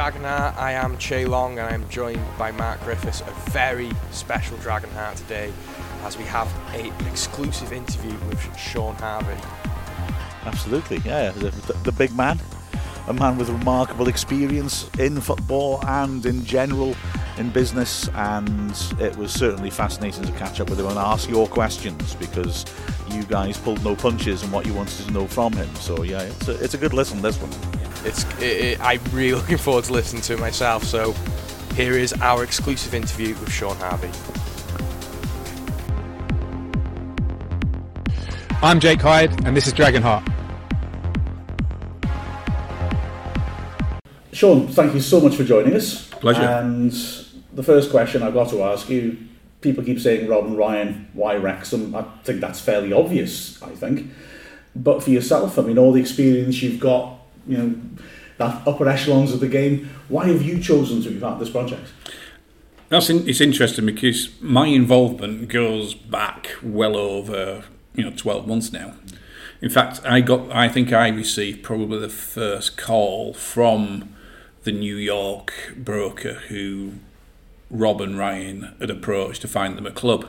Dragonheart. I am Che Long and I'm joined by Mark Griffiths, a very special Dragonheart today as we have an exclusive interview with Shaun Harvey. Absolutely, yeah, the, the big man, a man with remarkable experience in football and in general in business, and it was certainly fascinating to catch up with him and ask your questions because you guys pulled no punches and what you wanted to know from him. So yeah, it's a, it's a good listen. This one. It's it, it, I'm really looking forward to listening to it myself. So here is our exclusive interview with Shaun Harvey. I'm Jake Hyde, and this is Dragonheart. Sean, thank you so much for joining us. Pleasure. And the first question I've got to ask you people keep saying Rob and Ryan, why Wrexham? I think that's fairly obvious, I think. But for yourself, I mean, all the experience you've got, you know, that upper echelons of the game, why have you chosen to be part of this project? That's in, it's interesting because my involvement goes back well over you know 12 months now. In fact, I got I think I received probably the first call from the New York broker who Rob and Ryan had approached to find them a club.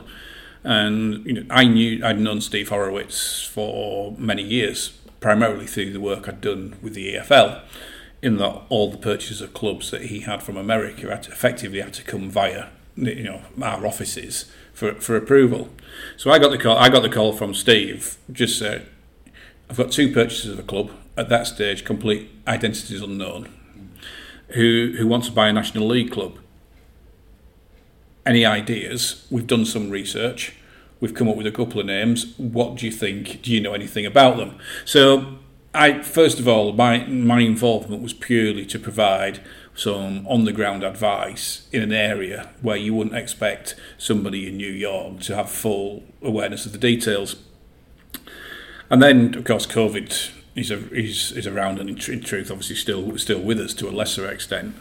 And you know, I knew I'd known Steve Horowitz for many years, primarily through the work I'd done with the EFL. In that all the purchases of clubs that he had from America had to, effectively had to come via you know our offices for for approval. So I got the call. I got the call from Steve. Just said, "I've got two purchases of a club at that stage. Complete identities unknown. Who who wants to buy a National League club? any ideas. We've done some research. We've come up with a couple of names. What do you think? Do you know anything about them? So, I first of all, my my involvement was purely to provide some on the ground advice in an area where you wouldn't expect somebody in New York to have full awareness of the details. And then, of course, COVID is a, is, is around and in, tr- in truth, obviously, still still with us to a lesser extent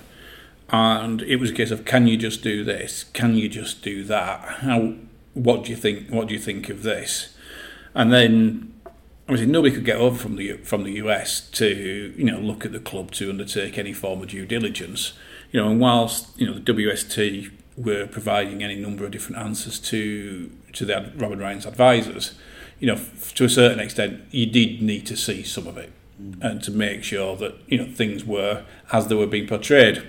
and it was a case of can you just do this can you just do that how what do you think what do you think of this? And then obviously nobody could get over from the from the US to you know look at the club to undertake any form of due diligence. You know and whilst you know the WST were providing any number of different answers to to the Rob and Ryan's advisors you know to a certain extent you did need to see some of it mm. and to make sure that you know things were as they were being portrayed.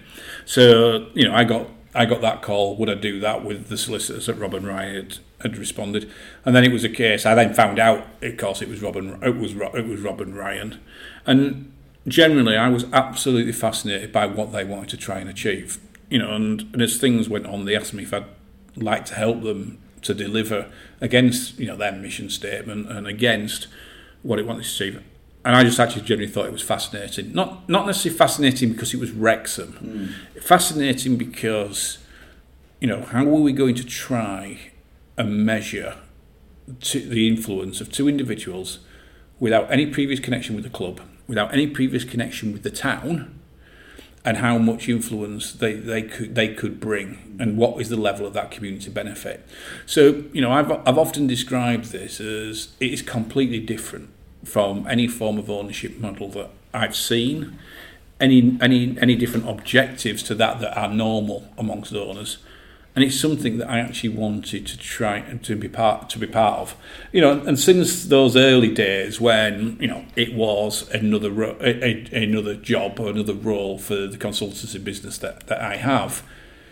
So you know, I got I got that call. Would I do that with the solicitors that Rob and Ryan had, had responded? And then it was a case. I then found out, of course, it was Robin. It was it was Rob and Ryan, and generally, I was absolutely fascinated by what they wanted to try and achieve. You know, and, and as things went on, they asked me if I'd like to help them to deliver against you know their mission statement and against what it wanted to achieve and I just actually generally thought it was fascinating. Not not necessarily fascinating because it was Wrexham. Mm. Fascinating because, you know, how are we going to try and measure the influence of two individuals without any previous connection with the club, without any previous connection with the town, and how much influence they, they could they could bring, and what is the level of that community benefit. So, you know, I've I've often described this as it is completely different from any form of ownership model that I've seen. Any any any different objectives to that that are normal amongst owners, and it's something that I actually wanted to try and to be part to be part of. You know, and since those early days when you know it was another ro- a, a, another job or another role for the consultancy business that that I have,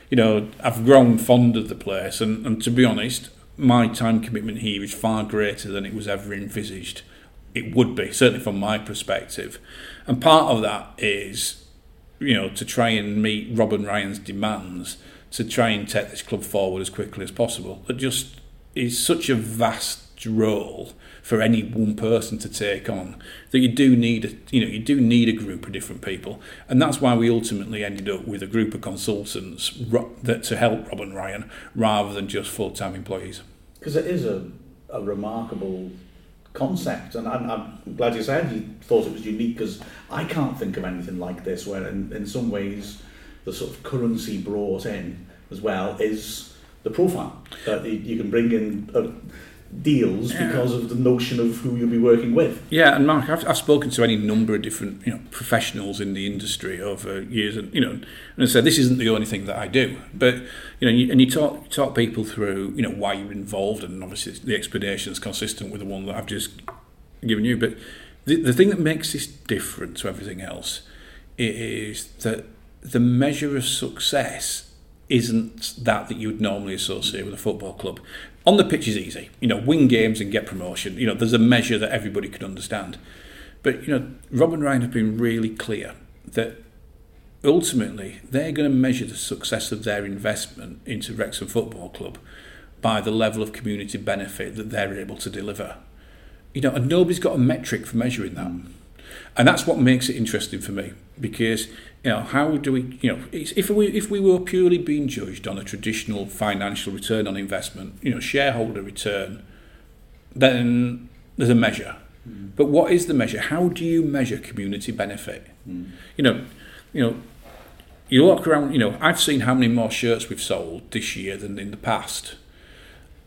you know, I've grown fond of the place, and, and to be honest, my time commitment here is far greater than it was ever envisaged it would be, certainly from my perspective. And part of that is, you know, to try and meet Rob and Ryan's demands to try and take this club forward as quickly as possible. It just is such a vast role for any one person to take on that you do need a, you know you do need a group of different people and that's why we ultimately ended up with a group of consultants that to help Rob and Ryan rather than just full-time employees because it is a, a remarkable concept. And I'm, I'm, glad you said you thought it was unique because I can't think of anything like this where, in, in some ways, the sort of currency brought in as well is the profile that you can bring in. A, deals Yeah. because of the notion of who you'll be working with. Yeah, and Mark, I've, I've spoken to any number of different you know professionals in the industry over years, and you know, and I said this isn't the only thing that I do, but you know, you, and you talk talk people through you know why you're involved, and obviously the explanation is consistent with the one that I've just given you. But the the thing that makes this different to everything else is that the measure of success isn't that that you would normally associate with a football club. On the pitch is easy, you know, win games and get promotion. You know, there's a measure that everybody can understand. But you know, Rob and Ryan have been really clear that ultimately they're going to measure the success of their investment into Wrexham Football Club by the level of community benefit that they're able to deliver. You know, and nobody's got a metric for measuring that. Hmm. And that's what makes it interesting for me because you know how do we you know if we if we were purely being judged on a traditional financial return on investment you know shareholder return then there's a measure. Mm. But what is the measure? How do you measure community benefit? Mm. You know you know you look around you know I've seen how many more shirts we've sold this year than in the past.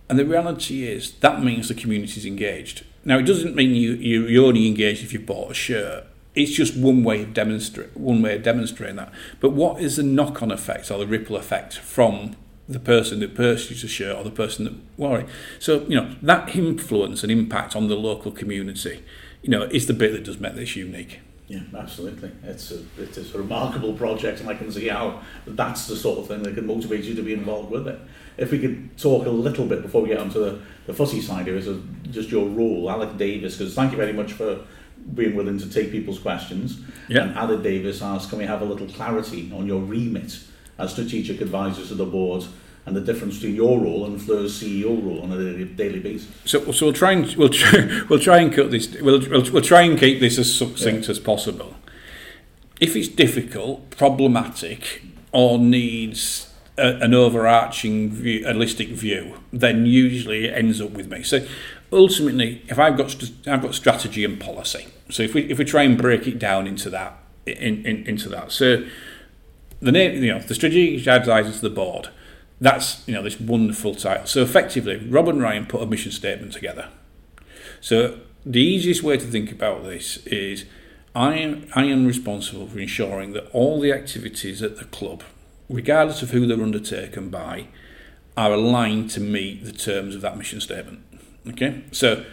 And the reality is that means the community's engaged. Now it doesn't mean you, you you're only engaged if you bought a shirt. It's just one way of demonstrate one way of demonstrating that. But what is the knock on effect or the ripple effect from the person that purchased a shirt or the person that wore it? So, you know, that influence and impact on the local community, you know, is the bit that does make this unique. Yeah, absolutely. It's a it's a remarkable project, and I can see how that's the sort of thing that can motivate you to be involved with it. If we could talk a little bit before we get onto the, the fussy side here, is just your role, Alec Davis, because thank you very much for being willing to take people's questions. Yeah. And Alec Davis asked, can we have a little clarity on your remit as strategic advisor to the board and the difference between your role and Fleur's CEO role on a daily, basis? So, so we'll try and we'll try, we'll try and cut this. We'll, we'll, we'll try and keep this as succinct as possible. If it's difficult, problematic, or needs a, an overarching view, holistic view, then usually it ends up with me. So, ultimately, if I've got I've got strategy and policy. So if we if we try and break it down into that in, in into that, so the name you know the strategic advisor to the board. That's you know this wonderful title. So effectively, Rob and Ryan put a mission statement together. So the easiest way to think about this is I am, I am responsible for ensuring that all the activities at the club, regardless of who they're undertaken by, are aligned to meet the terms of that mission statement. Okay? So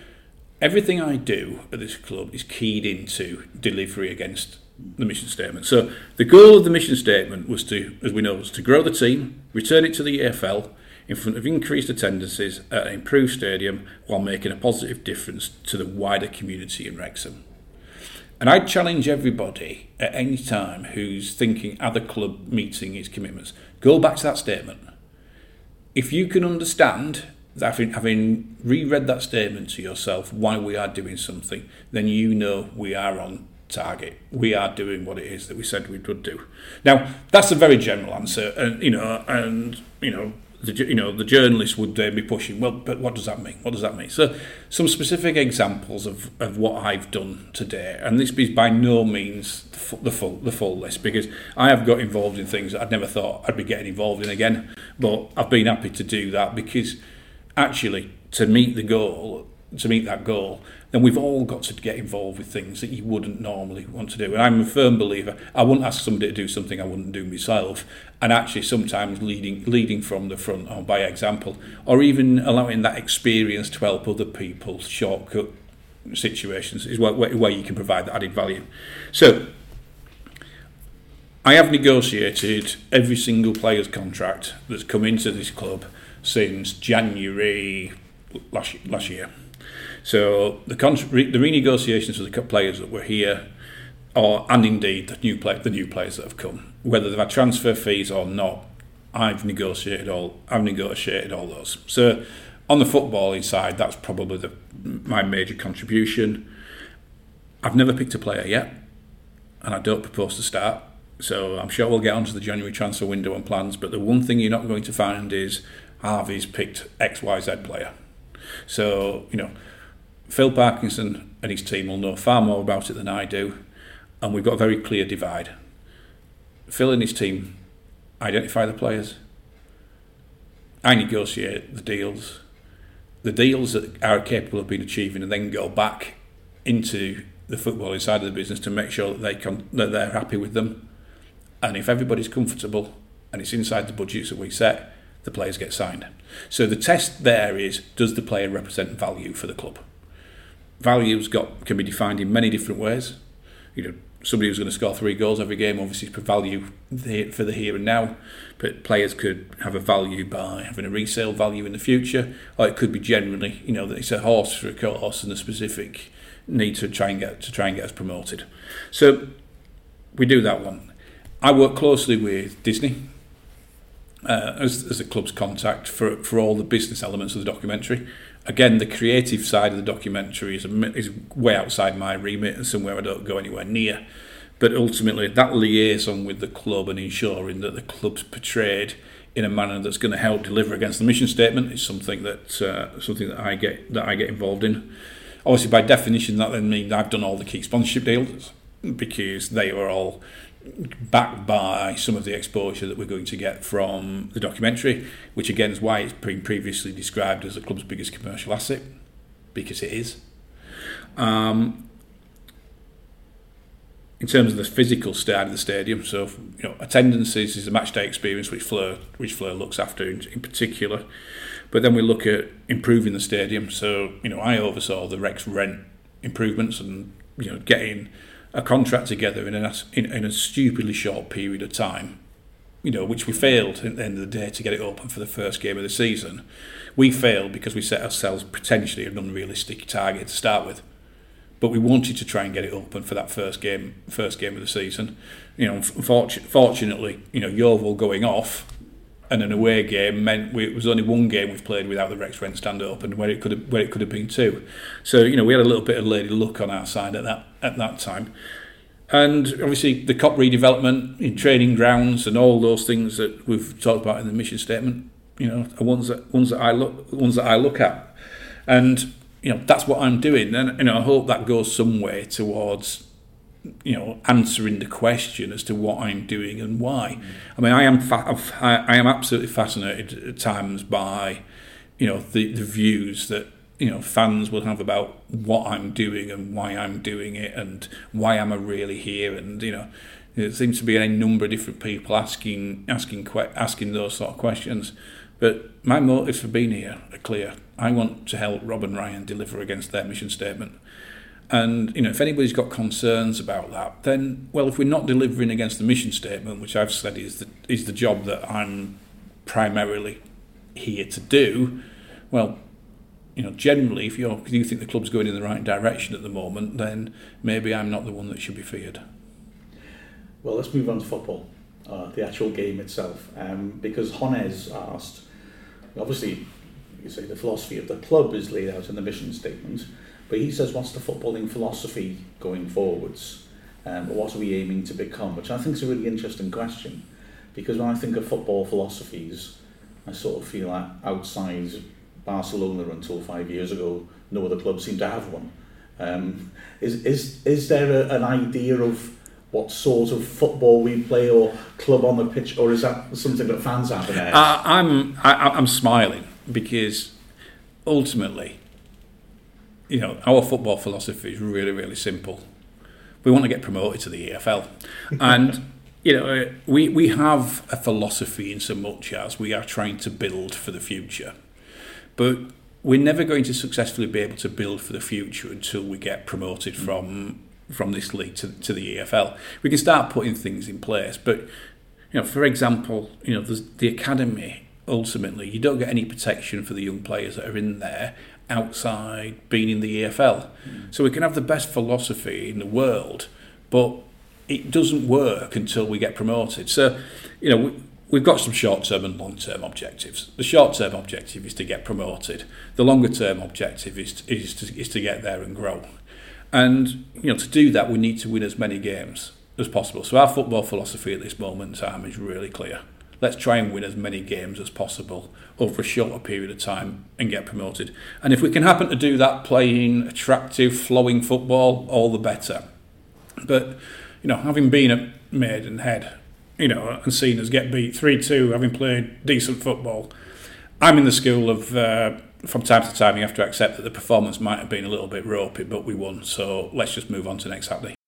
everything I do at this club is keyed into delivery against the mission statement. So the goal of the mission statement was to, as we know, was to grow the team, return it to the EFL in front of increased attendances at an improved stadium while making a positive difference to the wider community in Wrexham. And I challenge everybody at any time who's thinking the club meeting its commitments, go back to that statement. If you can understand having, having reread that statement to yourself why we are doing something, then you know we are on target. We are doing what it is that we said we would do. Now, that's a very general answer, and you know, and you know, the you know the journalists would then be pushing. Well, but what does that mean? What does that mean? So, some specific examples of, of what I've done today, and this is by no means the full, the full the full list because I have got involved in things that I'd never thought I'd be getting involved in again. But I've been happy to do that because actually to meet the goal, to meet that goal, then we've all got to get involved with things that you wouldn't normally want to do. And I'm a firm believer. I wouldn't ask somebody to do something I wouldn't do myself. And actually, sometimes leading leading from the front or by example, or even allowing that experience to help other people shortcut situations is where, where, where you can provide that added value. So. I have negotiated every single player's contract that's come into this club since January last last year. So the con- re- the renegotiations for the players that were here, or and indeed the new play- the new players that have come, whether they've had transfer fees or not, I've negotiated all I've negotiated all those. So on the footballing side, that's probably the my major contribution. I've never picked a player yet, and I don't propose to start. So I'm sure we'll get onto the January transfer window and plans. But the one thing you're not going to find is Harvey's picked X Y Z player. So you know. Phil Parkinson and his team will know far more about it than I do, and we've got a very clear divide. Phil and his team identify the players, I negotiate the deals, the deals that are capable of being achieving and then go back into the footballing side of the business to make sure that they can that they're happy with them. And if everybody's comfortable and it's inside the budgets that we set, the players get signed. So the test there is does the player represent value for the club? Value's got can be defined in many different ways. You know, somebody who's going to score three goals every game obviously is value for the here and now. But players could have a value by having a resale value in the future, or it could be generally, you know, that it's a horse for a course and a specific need to try and get to try and get us promoted. So we do that one. I work closely with Disney uh, as, as the club's contact for, for all the business elements of the documentary. Again, the creative side of the documentary is, a, is way outside my remit and somewhere I don't go anywhere near. But ultimately, that liaison with the club and ensuring that the club's portrayed in a manner that's going to help deliver against the mission statement is something that uh, something that I get that I get involved in. Obviously, by definition, that then means I've done all the key sponsorship deals because they were all backed by some of the exposure that we're going to get from the documentary, which again is why it's been previously described as the club's biggest commercial asset, because it is. Um, in terms of the physical side of the stadium, so you know, attendances is a match day experience which Fleur which Fleur looks after in, in particular. But then we look at improving the stadium. So you know, I oversaw the Rex rent improvements and you know getting a contract together in a, in, in a stupidly short period of time, you know, which we failed at the end of the day to get it open for the first game of the season. We failed because we set ourselves potentially an unrealistic target to start with. But we wanted to try and get it open for that first game, first game of the season. You know, fortunately, you know, Yeovil going off and an away game meant we, it was only one game we've played without the Rex Rent stand open, where it could have, where it could have been two. So you know we had a little bit of lady luck on our side at that at that time, and obviously the Kop redevelopment in training grounds and all those things that we've talked about in the mission statement, you know, are ones that ones that I look ones that I look at, and you know that's what I'm doing, and you know I hope that goes some way towards you know answering the question as to what I'm doing and why. I mean, I am fa- I am absolutely fascinated at times by you know the the views that you know fans will have about what I'm doing and why I'm doing it and why am I really here and you know there seems to be a number of different people asking asking asking those sort of questions. But my motives for being here are clear. I want to help Rob and Ryan deliver against their mission statement. And you know, if anybody's got concerns about that, then well, if we're not delivering against the mission statement, which I've said is the is the job that I'm primarily here to do, well, you know, generally, if you you think the club's going in the right direction at the moment, then maybe I'm not the one that should be feared. Well, let's move on to football, uh, the actual game itself, um, because Honez asked, obviously, you say the philosophy of the club is laid out in the mission statement. But he says, what's the footballing philosophy going forwards? Um, what are we aiming to become? Which I think is a really interesting question. Because when I think of football philosophies, I sort of feel like outside Barcelona until five years ago, no other club seemed to have one. Um, is, is, is there a, an idea of what sort of football we play or club on the pitch, or is that something that fans have in? Uh, I'm, I, I'm smiling because ultimately you know, our football philosophy is really, really simple. We want to get promoted to the EFL. And, you know, uh, we, we have a philosophy in so much as we are trying to build for the future. But we're never going to successfully be able to build for the future until we get promoted mm. from from this league to, to the EFL. We can start putting things in place, but you know, for example, you know, the academy ultimately you don't get any protection for the young players that are in there outside being in the EFL. Mm. So we can have the best philosophy in the world, but it doesn't work until we get promoted. So, you know, we, we've got some short term and long term objectives. The short term objective is to get promoted. The longer term objective is to, is to, is to get there and grow. And you know, to do that, we need to win as many games as possible. So our football philosophy at this moment in time is really clear let's try and win as many games as possible over a shorter period of time and get promoted. And if we can happen to do that playing attractive, flowing football, all the better. But, you know, having been at Maidenhead, you know, and seen us get beat 3 2, having played decent football, I'm in the school of uh, from time to time you have to accept that the performance might have been a little bit ropey, but we won. So let's just move on to next Saturday.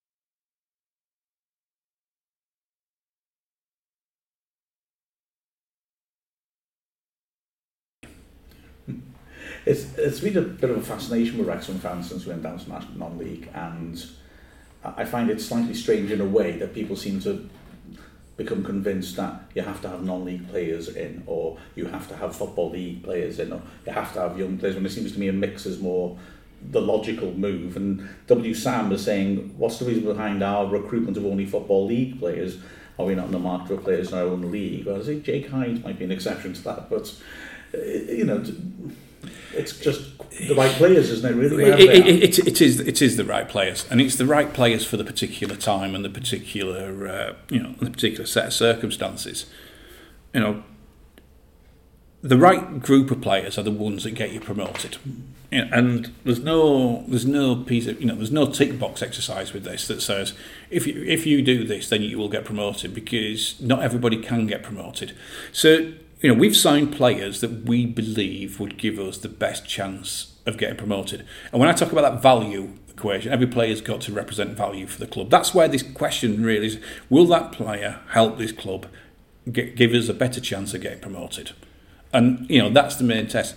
It's, it's been a bit of a fascination with Wrexham fans since we went down to non-league and I find it slightly strange in a way that people seem to become convinced that you have to have non-league players in or you have to have football league players in or you have to have young players when it seems to me a mix is more the logical move. And W Sam was saying what's the reason behind our recruitment of only football league players? Are we not in the market for players in our own league? Well I think Jake Hyde might be an exception to that but uh, you know it's just the right players, isn't it? Really, it, it, it, it is. It is the right players, and it's the right players for the particular time and the particular, uh, you know, the particular set of circumstances. You know, the right group of players are the ones that get you promoted. You know, and there's no there's no piece of you know there's no tick box exercise with this that says if you if you do this then you will get promoted because not everybody can get promoted. So you know, we've signed players that we believe would give us the best chance of getting promoted. And when I talk about that value equation, every player's got to represent value for the club. That's where this question really is: Will that player help this club get, give us a better chance of getting promoted? And you know, that's the main test.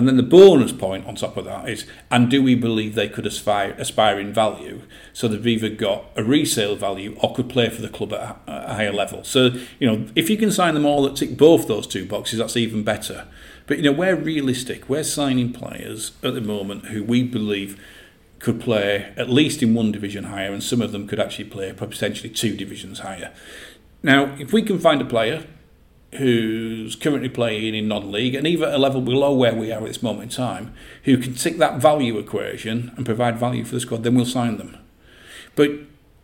And then the bonus point on top of that is, and do we believe they could aspire, aspire in value? So they've either got a resale value or could play for the club at a, higher level. So, you know, if you can sign them all that tick both those two boxes, that's even better. But, you know, we're realistic. We're signing players at the moment who we believe could play at least in one division higher, and some of them could actually play potentially two divisions higher. Now, if we can find a player who's currently playing in non-league and even at a level below where we are at this moment in time, who can tick that value equation and provide value for the squad, then we'll sign them. But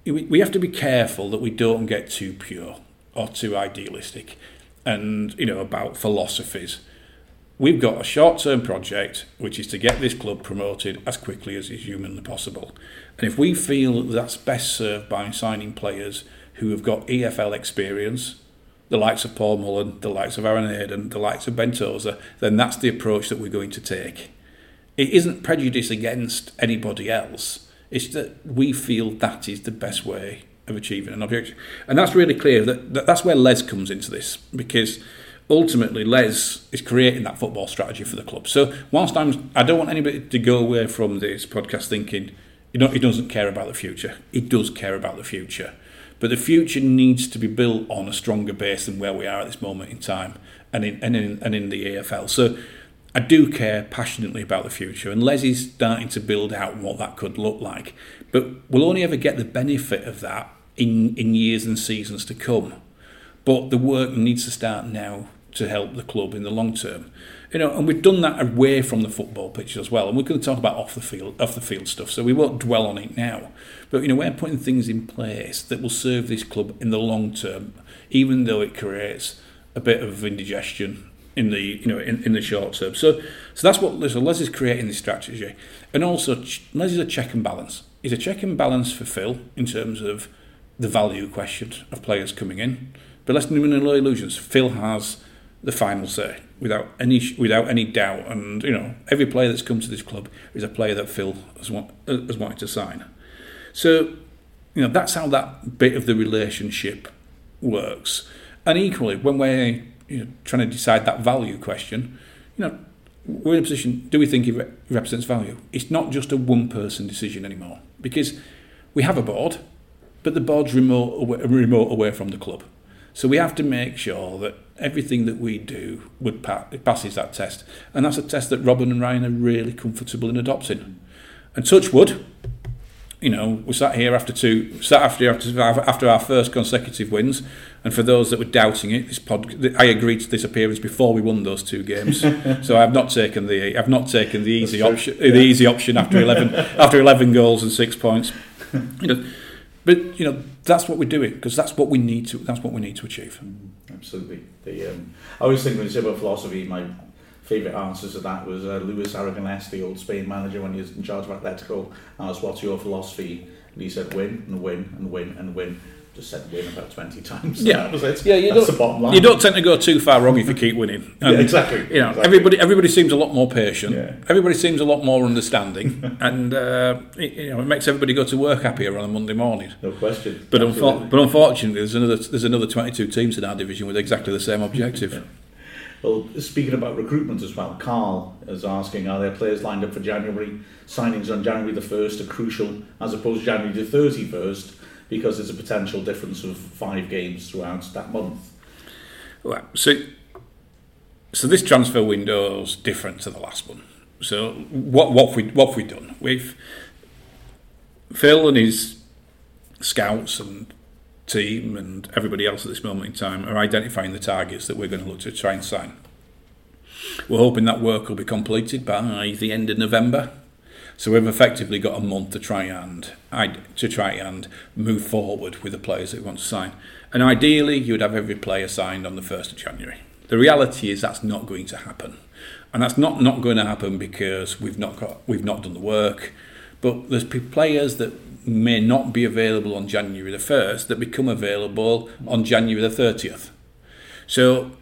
we have to be careful that we don't get too pure or too idealistic and you know about philosophies. We've got a short-term project which is to get this club promoted as quickly as is humanly possible. And if we feel that that's best served by signing players who have got EFL experience, the likes of Paul Mullen, the likes of Aaron Hayden, the likes of Ben Tozer, then that's the approach that we're going to take. It isn't prejudice against anybody else. It's that we feel that is the best way of achieving an objective. And that's really clear. That, that That's where Les comes into this, because ultimately Les is creating that football strategy for the club. So whilst I'm, I don't want anybody to go away from this podcast thinking, you know, he doesn't care about the future. He does care about the future. But the future needs to be built on a stronger base than where we are at this moment in time and in, and in, and in the AFL. So I do care passionately about the future, and Leslie's starting to build out what that could look like. But we'll only ever get the benefit of that in, in years and seasons to come. But the work needs to start now to help the club in the long term. You know, and we've done that away from the football pitch as well. And we're going to talk about off the field, off the field stuff. So we won't dwell on it now. But you know, we're putting things in place that will serve this club in the long term, even though it creates a bit of indigestion in the you know in, in the short term. So so that's what so Les is creating this strategy, and also Les is a check and balance. He's a check and balance for Phil in terms of the value question of players coming in. But let's not no illusions. Phil has the final say without any without any doubt. And you know, every player that's come to this club is a player that Phil has, want, has wanted to sign. So, you know, that's how that bit of the relationship works. And equally, when we're you know, trying to decide that value question, you know, we're in a position. Do we think it represents value? It's not just a one-person decision anymore because we have a board, but the board's remote away, remote away from the club. So we have to make sure that everything that we do would pa- passes that test, and that's a test that Rob and Ryan are really comfortable in adopting. And touch wood, you know, we sat here after two, sat after after after our first consecutive wins, and for those that were doubting it, this pod, I agreed to this appearance before we won those two games. so I've not taken the I've not taken the easy option yeah. the easy option after eleven after eleven goals and six points. You know, but you know that's what we're doing because that's what we need to that's what we need to achieve. Mm, absolutely. The, um, I always think when you say about philosophy, my favourite answers to that was uh, Luis Aragonés, the old Spain manager when he was in charge of Atletico. I asked what's your philosophy, and he said win and win and win and win just said win about 20 times. Yeah, that was it. yeah. You That's don't, the bottom line. you don't tend to go too far wrong if you keep winning. Yeah, exactly, You know, exactly. everybody everybody seems a lot more patient. Yeah. Everybody seems a lot more understanding, and uh, it, you know, it makes everybody go to work happier on a Monday morning. No question. But, Absolutely. unfor- but unfortunately, there's another there's another 22 teams in our division with exactly the same objective. Well, speaking about recruitment as well, Carl is asking, are there players lined up for January? Signings on January the 1st are crucial as opposed to January the 31st because there's a potential difference of five games throughout that month. Right. So, so this transfer window is different to the last one. So what what we what we done? We've Phil and his scouts and team and everybody else at this moment in time are identifying the targets that we're going to look to try and sign. We're hoping that work will be completed by the end of November. So we've effectively got a month to try and to try and move forward with the players that we want to sign. And ideally, you'd have every player signed on the first of January. The reality is that's not going to happen, and that's not not going to happen because we've not got we've not done the work. But there's players that may not be available on January the first that become available on January the thirtieth. So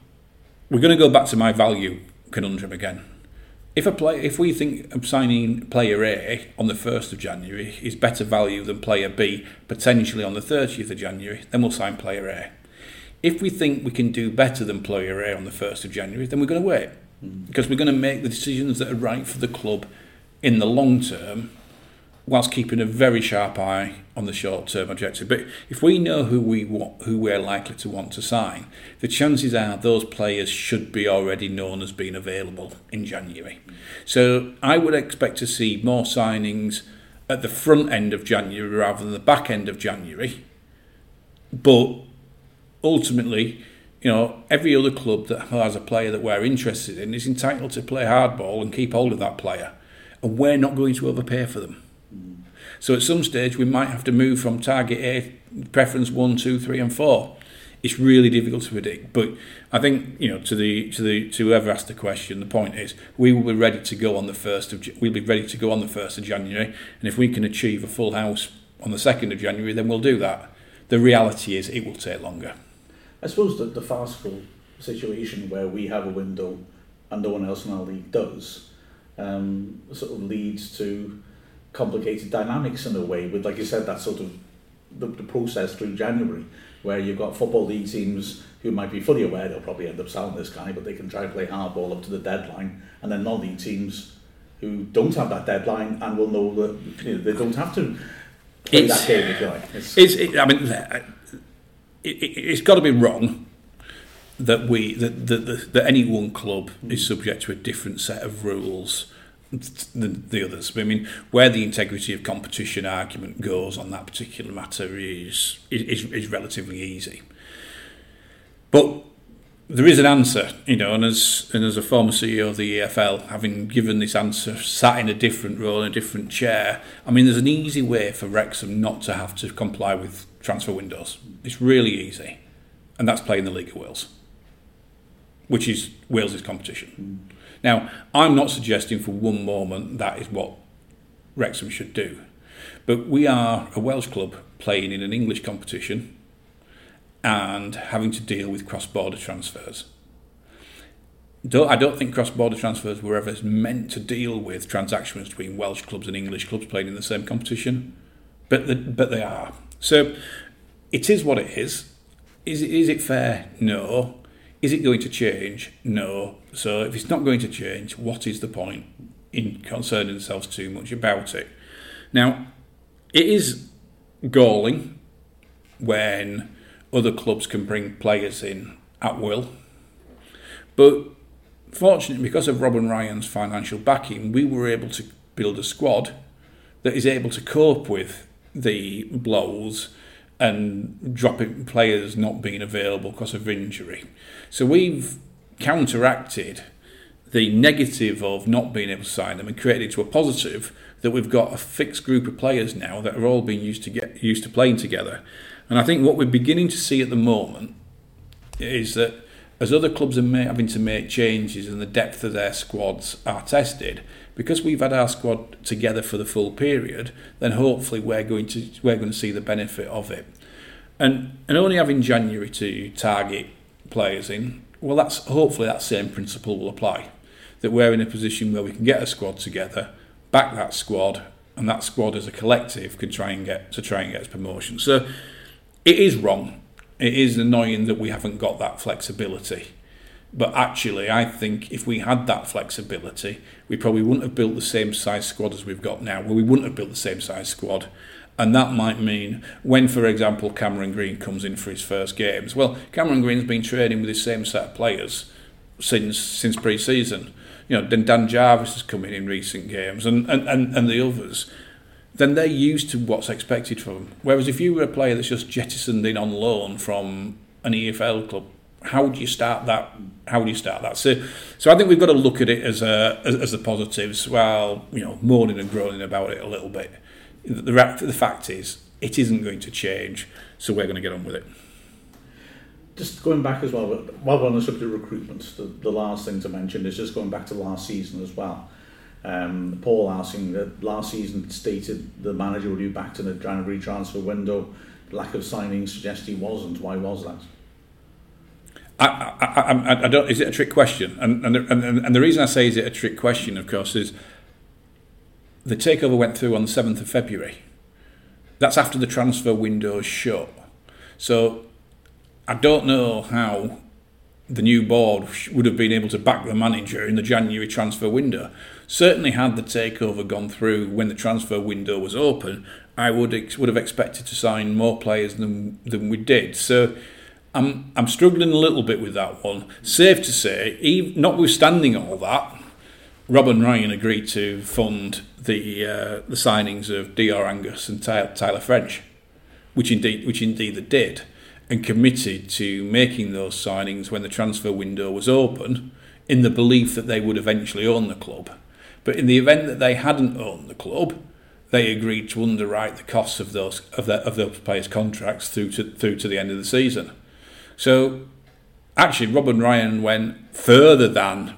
we're going to go back to my value conundrum again. If a play, if we think signing player A on the first of January is better value than player B potentially on the thirtieth of January, then we'll sign player A. If we think we can do better than player A on the first of January, then we're going to wait hmm. because we're going to make the decisions that are right for the club in the long term, whilst keeping a very sharp eye on the short term objective. But if we know who we want, who we're likely to want to sign, the chances are those players should be already known as being available in January. So I would expect to see more signings at the front end of January rather than the back end of January. But ultimately, you know, every other club that has a player that we're interested in is entitled to play hardball and keep hold of that player. And we're not going to overpay for them. So at some stage, we might have to move from target A, preference one, two, three, and four. It's really difficult to predict, but I think you know to the to the to whoever asked the question, the point is we will be ready to go on the first of we'll be ready to go on the first of January, and if we can achieve a full house on the second of January, then we'll do that. The reality is it will take longer. I suppose that the farcical situation where we have a window and no one else in our league does um, sort of leads to complicated dynamics in a way with, like you said, that sort of the, the process through January where you've got football league teams who might be fully aware they'll probably end up selling this guy, but they can try and play hardball up to the deadline, and then non-league teams who don't have that deadline and will know that you know, they don't have to play It's- that game if you like. It's, It's, it, I mean, uh, it, it, it's got to be wrong that we that, that, that, that any one club is subject to a different set of rules than the others. I mean, where the integrity of competition argument goes on that particular matter is is, is relatively easy. But there is an answer, you know, and as and as a former CEO of the EFL, having given this answer, sat in a different role in a different chair. I mean, there's an easy way for Wrexham not to have to comply with transfer windows. It's really easy, and that's playing the League of Wales, which is Wales's competition. Mm. Now, I'm not suggesting for one moment that is what Wrexham should do, but we are a Welsh club playing in an English competition and having to deal with cross-border transfers. Don't, I don't think cross-border transfers were ever meant to deal with transactions between Welsh clubs and English clubs playing in the same competition, but the, but they are. So it is what it is. Is it, is it fair? No. Is it going to change? No. So if it's not going to change, what is the point in concerning themselves too much about it? Now, it is galling when other clubs can bring players in at will. But fortunately, because of Rob and Ryan's financial backing, we were able to build a squad that is able to cope with the blows and dropping players not being available because of injury. So we've counteracted the negative of not being able to sign them and created it to a positive that we've got a fixed group of players now that are all being used to get used to playing together. And I think what we're beginning to see at the moment is that as other clubs are having to make changes and the depth of their squads are tested, because we've had our squad together for the full period, then hopefully we're going to we're going to see the benefit of it. and and only having January to target players in, well, that's hopefully that same principle will apply. That we're in a position where we can get a squad together, back that squad, and that squad as a collective can try and get to try and get its promotion. So it is wrong. It is annoying that we haven't got that flexibility. But actually, I think if we had that flexibility, we probably wouldn't have built the same size squad as we've got now. Well, we wouldn't have built the same size squad. And that might mean when, for example, Cameron Green comes in for his first games. Well, Cameron Green's been training with the same set of players since since pre-season. You know, then Dan Jarvis has come in in recent games, and, and, and, and the others. Then they're used to what's expected from them. Whereas if you were a player that's just jettisoned in on loan from an EFL club, how do you start that? How do you start that? So, so I think we've got to look at it as a as, as the positives, while you know moaning and groaning about it a little bit. The, the fact is, it isn't going to change, so we're going to get on with it. Just going back as well, while we're on the subject of recruitment, the, the last thing to mention is just going back to last season as well. Um, Paul asking that last season stated the manager would be back to the January transfer window. Lack of signings suggests he wasn't. Why was that? I, I, I, don't. Is it a trick question? And and, and and the reason I say is it a trick question, of course, is the takeover went through on the seventh of February. That's after the transfer window shut. So I don't know how the new board would have been able to back the manager in the January transfer window. Certainly, had the takeover gone through when the transfer window was open, I would ex- would have expected to sign more players than than we did. So I'm I'm struggling a little bit with that one. Safe to say, even, notwithstanding all that, Rob and Ryan agreed to fund the uh, the signings of Dior Angus and Tyler French, which indeed which indeed they did, and committed to making those signings when the transfer window was open, in the belief that they would eventually own the club. But in the event that they hadn't owned the club, they agreed to underwrite the costs of those of, the, of those players' contracts through to through to the end of the season. So actually, Rob and Ryan went further than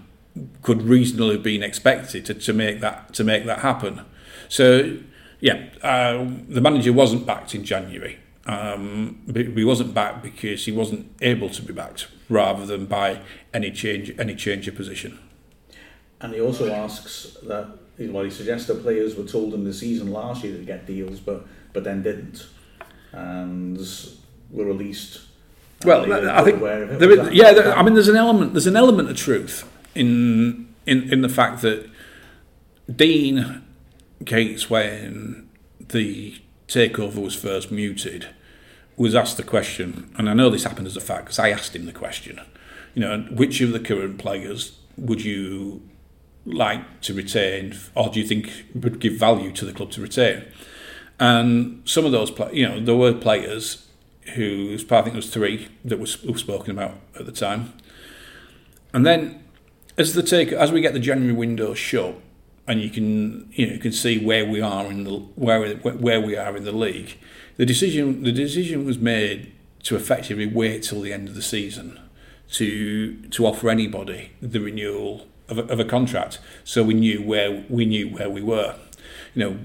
could reasonably have been expected to, to make that to make that happen. So yeah, uh, the manager wasn't backed in January. Um, he wasn't backed because he wasn't able to be backed, rather than by any change any change of position. And he also asks that well, he suggests that players were told in the season last year to get deals, but but then didn't, and were released well, I think there is, yeah. There, I mean, there's an element. There's an element of truth in in in the fact that Dean Keates, when the takeover was first muted, was asked the question, and I know this happened as a fact because I asked him the question. You know, which of the current players would you like to retain, or do you think would give value to the club to retain? And some of those, you know, there were players who I think it was three that was, was spoken about at the time. And then as the take as we get the January window shut, and you can you know you can see where we are in the where where we are in the league. The decision the decision was made to effectively wait till the end of the season to to offer anybody the renewal of a, of a contract, so we knew where we knew where we were. You know,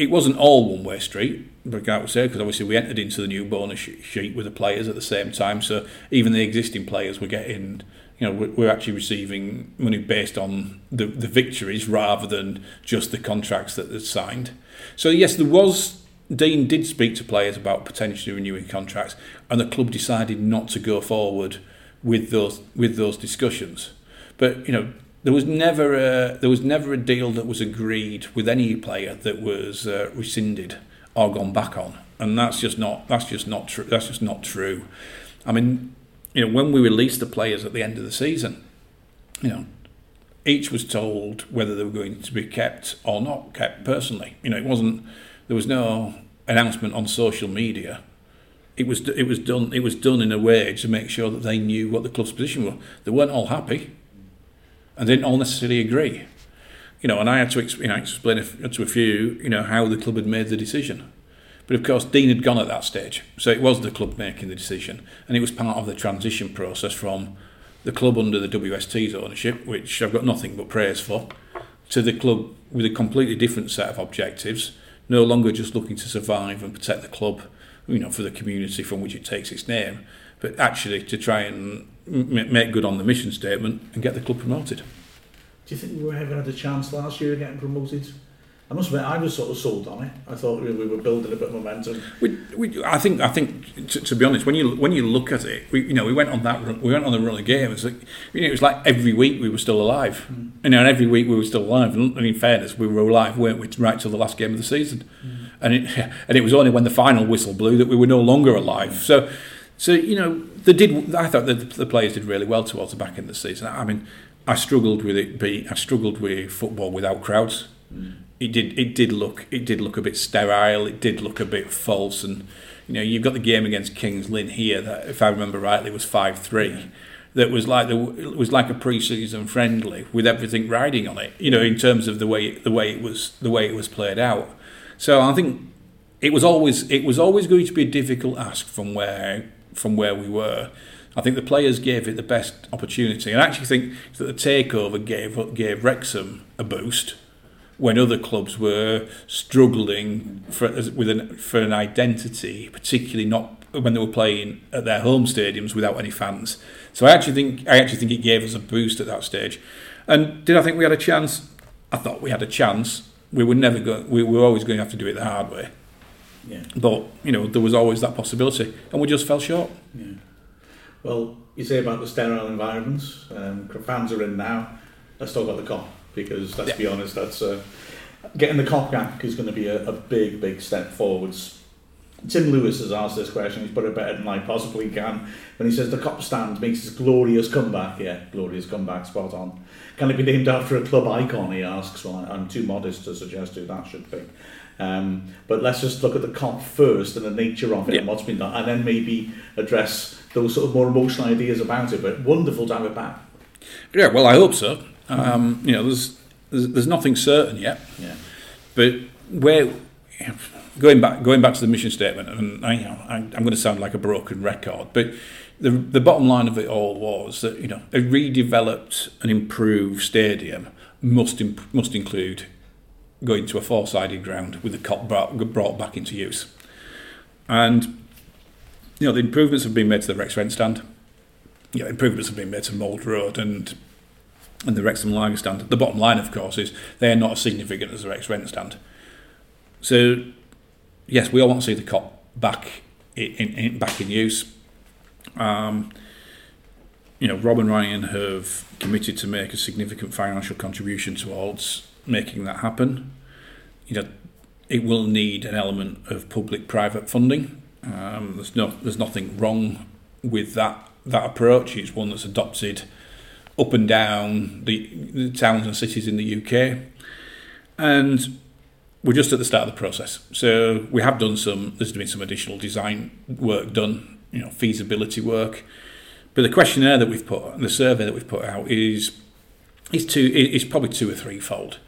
it wasn't all one way street. Brigart would say, because obviously we entered into the new bonus sheet with the players at the same time. So even the existing players were getting, you know, we're actually receiving money based on the, the victories rather than just the contracts that they'd signed. So yes, there was. Dean did speak to players about potentially renewing contracts, and the club decided not to go forward with those with those discussions. But you know, there was never a there was never a deal that was agreed with any player that was uh, rescinded or gone back on, and that's just not that's just not true. That's just not true. I mean, you know, when we released the players at the end of the season, you know, each was told whether they were going to be kept or not kept personally. You know, it wasn't there was no announcement on social media. It was it was done it was done in a way to make sure that they knew what the club's position was. They weren't all happy, and didn't all necessarily agree you know, and I had to you know, explain to a few, you know, how the club had made the decision. But of course, Dean had gone at that stage, so it was the club making the decision, and it was part of the transition process from the club under the WST's ownership, which I've got nothing but praise for, to the club with a completely different set of objectives, no longer just looking to survive and protect the club you know, for the community from which it takes its name, but actually to try and make good on the mission statement and get the club promoted. Do you think we ever had a chance last year of getting promoted? I must admit, I was sort of sold on it. I thought we were building a bit of momentum. We, we, I think, I think, to, to, be honest, when you when you look at it, we, you know, we went on that, run, we went on the run of games. Like, you know, it was like every week we were still alive, mm. you know, and every week we were still alive. And in fairness, we were alive, weren't we, right till the last game of the season? Mm. And it, and it was only when the final whistle blew that we were no longer alive. So, so you know, they did. I thought that the players did really well towards the back end of the season. I mean, I struggled with it. Be I struggled with football without crowds. Mm it did it did look it did look a bit sterile. It did look a bit false, and you know you've got the game against Kings Lynn here that, if I remember rightly, was five three. That was like the it was like a pre-season friendly with everything riding on it. You know, in terms of the way the way it was the way it was played out. So I think it was always it was always going to be a difficult ask from where from where we were. I think the players gave it the best opportunity, and I actually think that the takeover gave gave Wrexham a boost when other clubs were struggling for with an, for an identity, particularly not when they were playing at their home stadiums without any fans. So I actually think I actually think it gave us a boost at that stage. And did I think we had a chance? I thought we had a chance. We were never going. We were always going to have to do it the hard way. Yeah. But you know there was always that possibility, and we just fell short. Yeah. Well, you say about the sterile environments. Um, fans are in now. Let's talk about the Kop because let's yeah. be honest, that's uh, getting the Kop back is going to be a, a big, big step forwards. Tim Lewis has asked this question. He's put it better than I possibly can. When he says the Kop stand makes his glorious comeback. Yeah, glorious comeback, spot on. Can it be named after a club icon? He asks. Well, I'm too modest to suggest who that should be. Um, but let's just look at the Kop first and the nature of it yeah. and what's been done, and then maybe address those sort of more emotional ideas about it. But wonderful to have it back. Yeah, well, I hope so. Um, you know, there's, there's, there's nothing certain yet. Yeah. But where going back going back to the mission statement, and I, you know, I, I'm going to sound like a broken record, but the the bottom line of it all was that you know a redeveloped and improved stadium must imp- must include going to a four-sided ground with the brought, brought back into use, and you know the improvements have been made to the Rex Rent stand. You know, improvements have been made to Mold Road and and the Wrexham Lager stand. The bottom line, of course, is they are not as significant as the Rex Rent stand. So, yes, we all want to see the Kop back in, in back in use. Um, you know, Rob and Ryan have committed to make a significant financial contribution towards making that happen. You know, it will need an element of public-private funding. Um, there's no, there's nothing wrong with that that approach. It's one that's adopted up and down the, the towns and cities in the UK. And we're just at the start of the process. So we have done some, there's been some additional design work done, you know, feasibility work. But the questionnaire that we've put, the survey that we've put out is is two is probably two or threefold.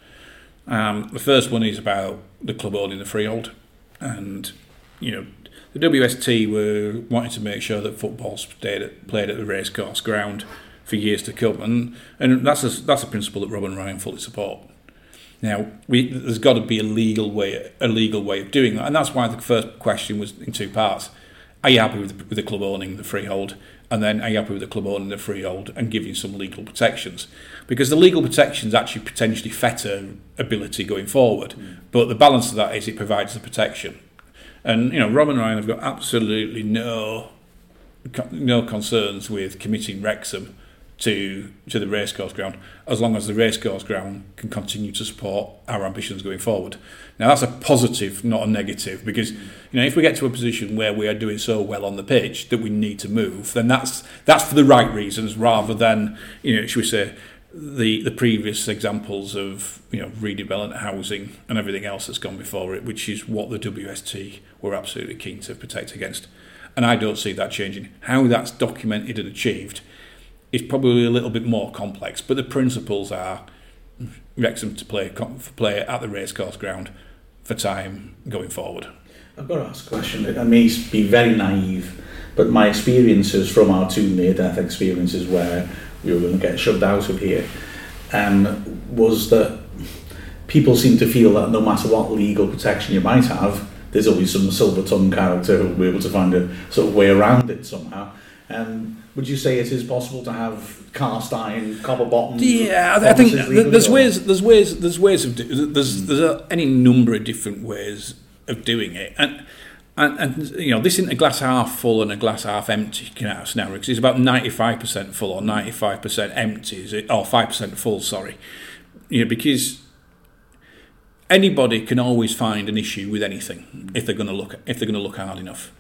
Um, the first one is about the club owning the freehold, and you know the WST were wanting to make sure that football stayed at, played at the racecourse ground for years to come, and and that's a, that's a principle that Rob and Ryan fully support. Now, we, there's got to be a legal way a legal way of doing that, and that's why the first question was in two parts. Are you happy with the, with the club owning the freehold? And then you happy with the club owning the freehold and giving some legal protections? Because the legal protections actually potentially fetter ability going forward, mm. but the balance of that is it provides the protection. And you know, Rob and Ryan have got absolutely no no concerns with committing Wrexham to to the racecourse ground, as long as the racecourse ground can continue to support our ambitions going forward. Now that's a positive, not a negative, because you know if we get to a position where we are doing so well on the pitch that we need to move, then that's that's for the right reasons rather than you know should we say the the previous examples of you know redevelopment housing and everything else that's gone before it, which is what the WST were absolutely keen to protect against. And I don't see that changing. How that's documented and achieved is probably a little bit more complex, but the principles are Wrexham to play play at the racecourse ground for time going forward. I've got to ask a question. I may be very naive, but my experiences from our two near-death experiences where we were going to get shoved out of here um, was that people seem to feel that no matter what legal protection you might have, there's always some silver tongue character who will be able to find a sort of way around it somehow. Um, would you say it is possible to have cast iron, copper bottom? Yeah, I, think there's ways, there's ways, there's ways of do, there's mm. there's any number of different ways of doing it, and and, and you know this isn't a glass half full and a glass half empty scenario because it's about ninety five percent full or ninety five percent empty, is it? Or five percent full, sorry. You know because anybody can always find an issue with anything if they're going to look if they're going to look hard enough.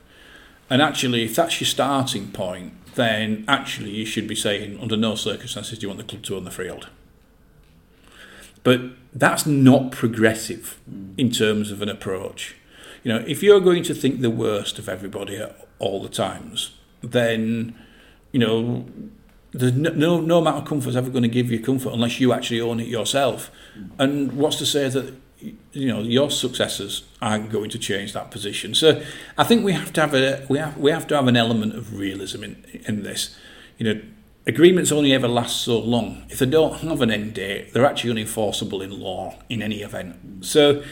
And actually, if that's your starting point, then actually you should be saying, under no circumstances do you want the club to own the freehold. But that's not progressive in terms of an approach. You know, if you're going to think the worst of everybody at all the times, then you know there's no, no no amount of comfort is ever going to give you comfort unless you actually own it yourself. And what's to say that you know your successors aren't going to change that position. So I think we have to have a we have we have to have an element of realism in in this. You know, agreements only ever last so long. If they don't have an end date, they're actually unenforceable in law in any event. So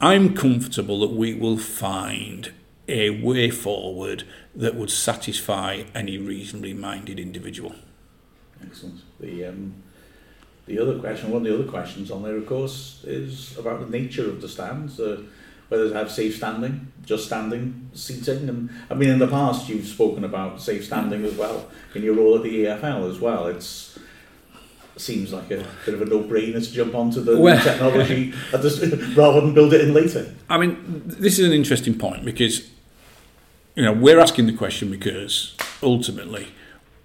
I'm comfortable that we will find a way forward that would satisfy any reasonably minded individual. Excellent. The um, the other question, one of the other questions on there, of course, is about the nature of the stands, uh, whether to have safe standing, just standing, seating. And I mean, in the past, you've spoken about safe standing as well in your role at the EFL as well. It's seems like a bit of a no-brainer to jump onto the well, technology rather than build it in later. I mean, this is an interesting point because you know we're asking the question because ultimately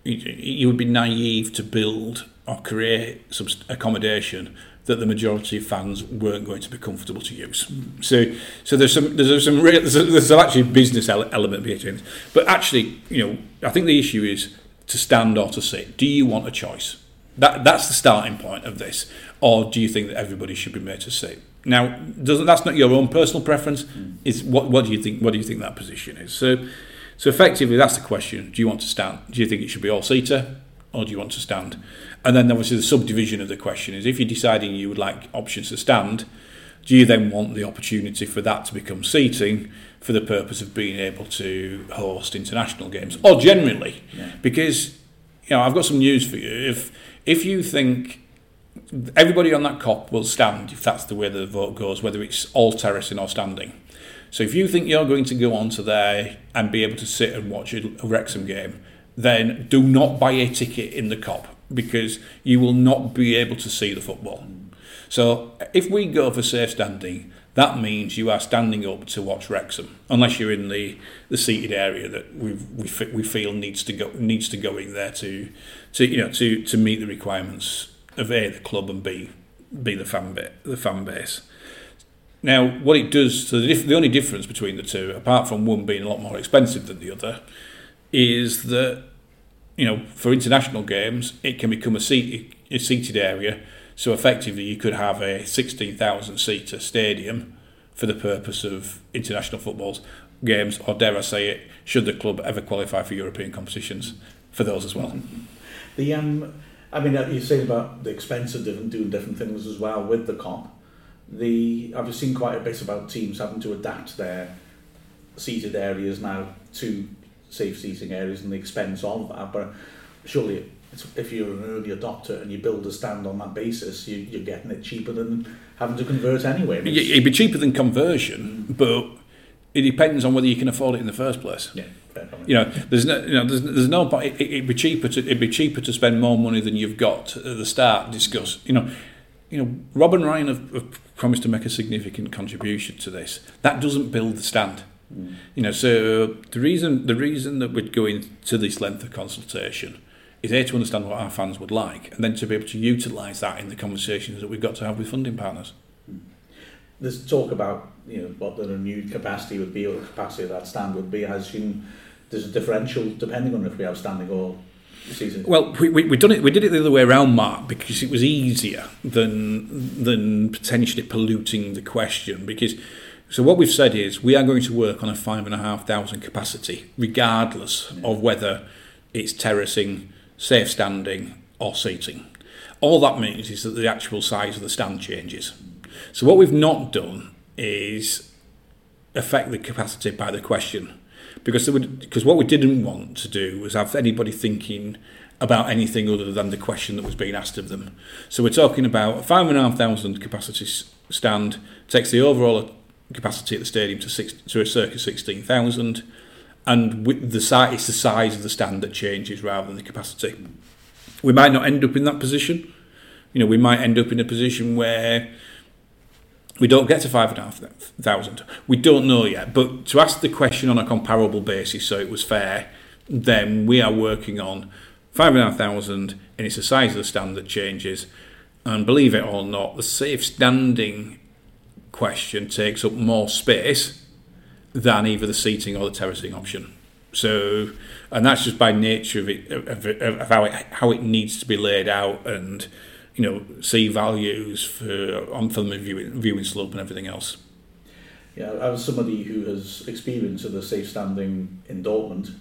you would be naive to build or create some accommodation that the majority of fans weren't going to be comfortable to use. So, so there's some there's some real, there's, there's actually a business element behind it. But actually, you know, I think the issue is to stand or to sit. Do you want a choice? That that's the starting point of this, or do you think that everybody should be made to sit? Now, doesn't that's not your own personal preference? Mm. Is what what do you think? What do you think that position is? So, so effectively, that's the question. Do you want to stand? Do you think it should be all seater, or do you want to stand? And then obviously the subdivision of the question is if you're deciding you would like options to stand, do you then want the opportunity for that to become seating for the purpose of being able to host international games or generally? Yeah. Because you know, I've got some news for you. If if you think everybody on that Kop will stand if that's the way the vote goes, whether it's all terracing or standing. So if you think you're going to go onto there and be able to sit and watch a Wrexham game, then do not buy a ticket in the Kop because you will not be able to see the football. So if we go for safe standing, that means you are standing up to watch Wrexham, unless you're in the, the seated area that we we feel needs to go needs to go in there to to you know to to meet the requirements of a the club and b be the fan ba- the fan base. Now, what it does, so the, dif- the only difference between the two, apart from one being a lot more expensive than the other, is that you know, for international games, it can become a, seat, a seated area. So effectively, you could have a 16,000 seater stadium for the purpose of international footballs games, or dare I say it, should the club ever qualify for European competitions for those as well. The um, I mean, you're saying about the expense of different, doing different things as well with the Kop. The I've seen quite a bit about teams having to adapt their seated areas now to safe seating areas and the expense of that. But surely, if you're an early adopter and you build a stand on that basis, you, you're getting it cheaper than having to convert anyway. It'd be cheaper than conversion, mm. but it depends on whether you can afford it in the first place. Yeah. You know, there's no, you know, there's, there's no. It, it'd be cheaper to, it'd be cheaper to spend more money than you've got at the start. Discuss, you know, you know, Rob and Ryan have, have promised to make a significant contribution to this. That doesn't build the stand. Mm. You know, so the reason the reason that we're going to this length of consultation is a to understand what our fans would like, and then to be able to utilise that in the conversations that we've got to have with funding partners. Mm. There's talk about you know what the renewed capacity would be, or the capacity of that stand would be. As you, there's a differential depending on if we have standing or season. Well, we, we, we done it. We did it the other way around, Mark, because it was easier than than potentially polluting the question because so what we've said is we are going to work on a five and a half thousand capacity, regardless of whether it's terracing, safe standing, or seating. All that means is that the actual size of the stand changes. So what we've not done is affect the capacity by the question. Because, would, because what we didn't want to do was have anybody thinking about anything other than the question that was being asked of them. So we're talking about a 5,500 capacity stand, takes the overall capacity at the stadium to, six, to a circa 16,000, and with the size, it's the size of the stand that changes rather than the capacity. We might not end up in that position. You know, we might end up in a position where we don't get to five and a half thousand. We don't know yet. But to ask the question on a comparable basis, so it was fair, then we are working on five and a half thousand, and it's the size of the stand that changes. And believe it or not, the safe standing question takes up more space than either the seating or the terracing option. So, and that's just by nature of it, of, of how it how it needs to be laid out, and you know, see values for on film viewing, viewing slope and everything else. Yeah, as somebody who has experience of the safe standing in Dortmund,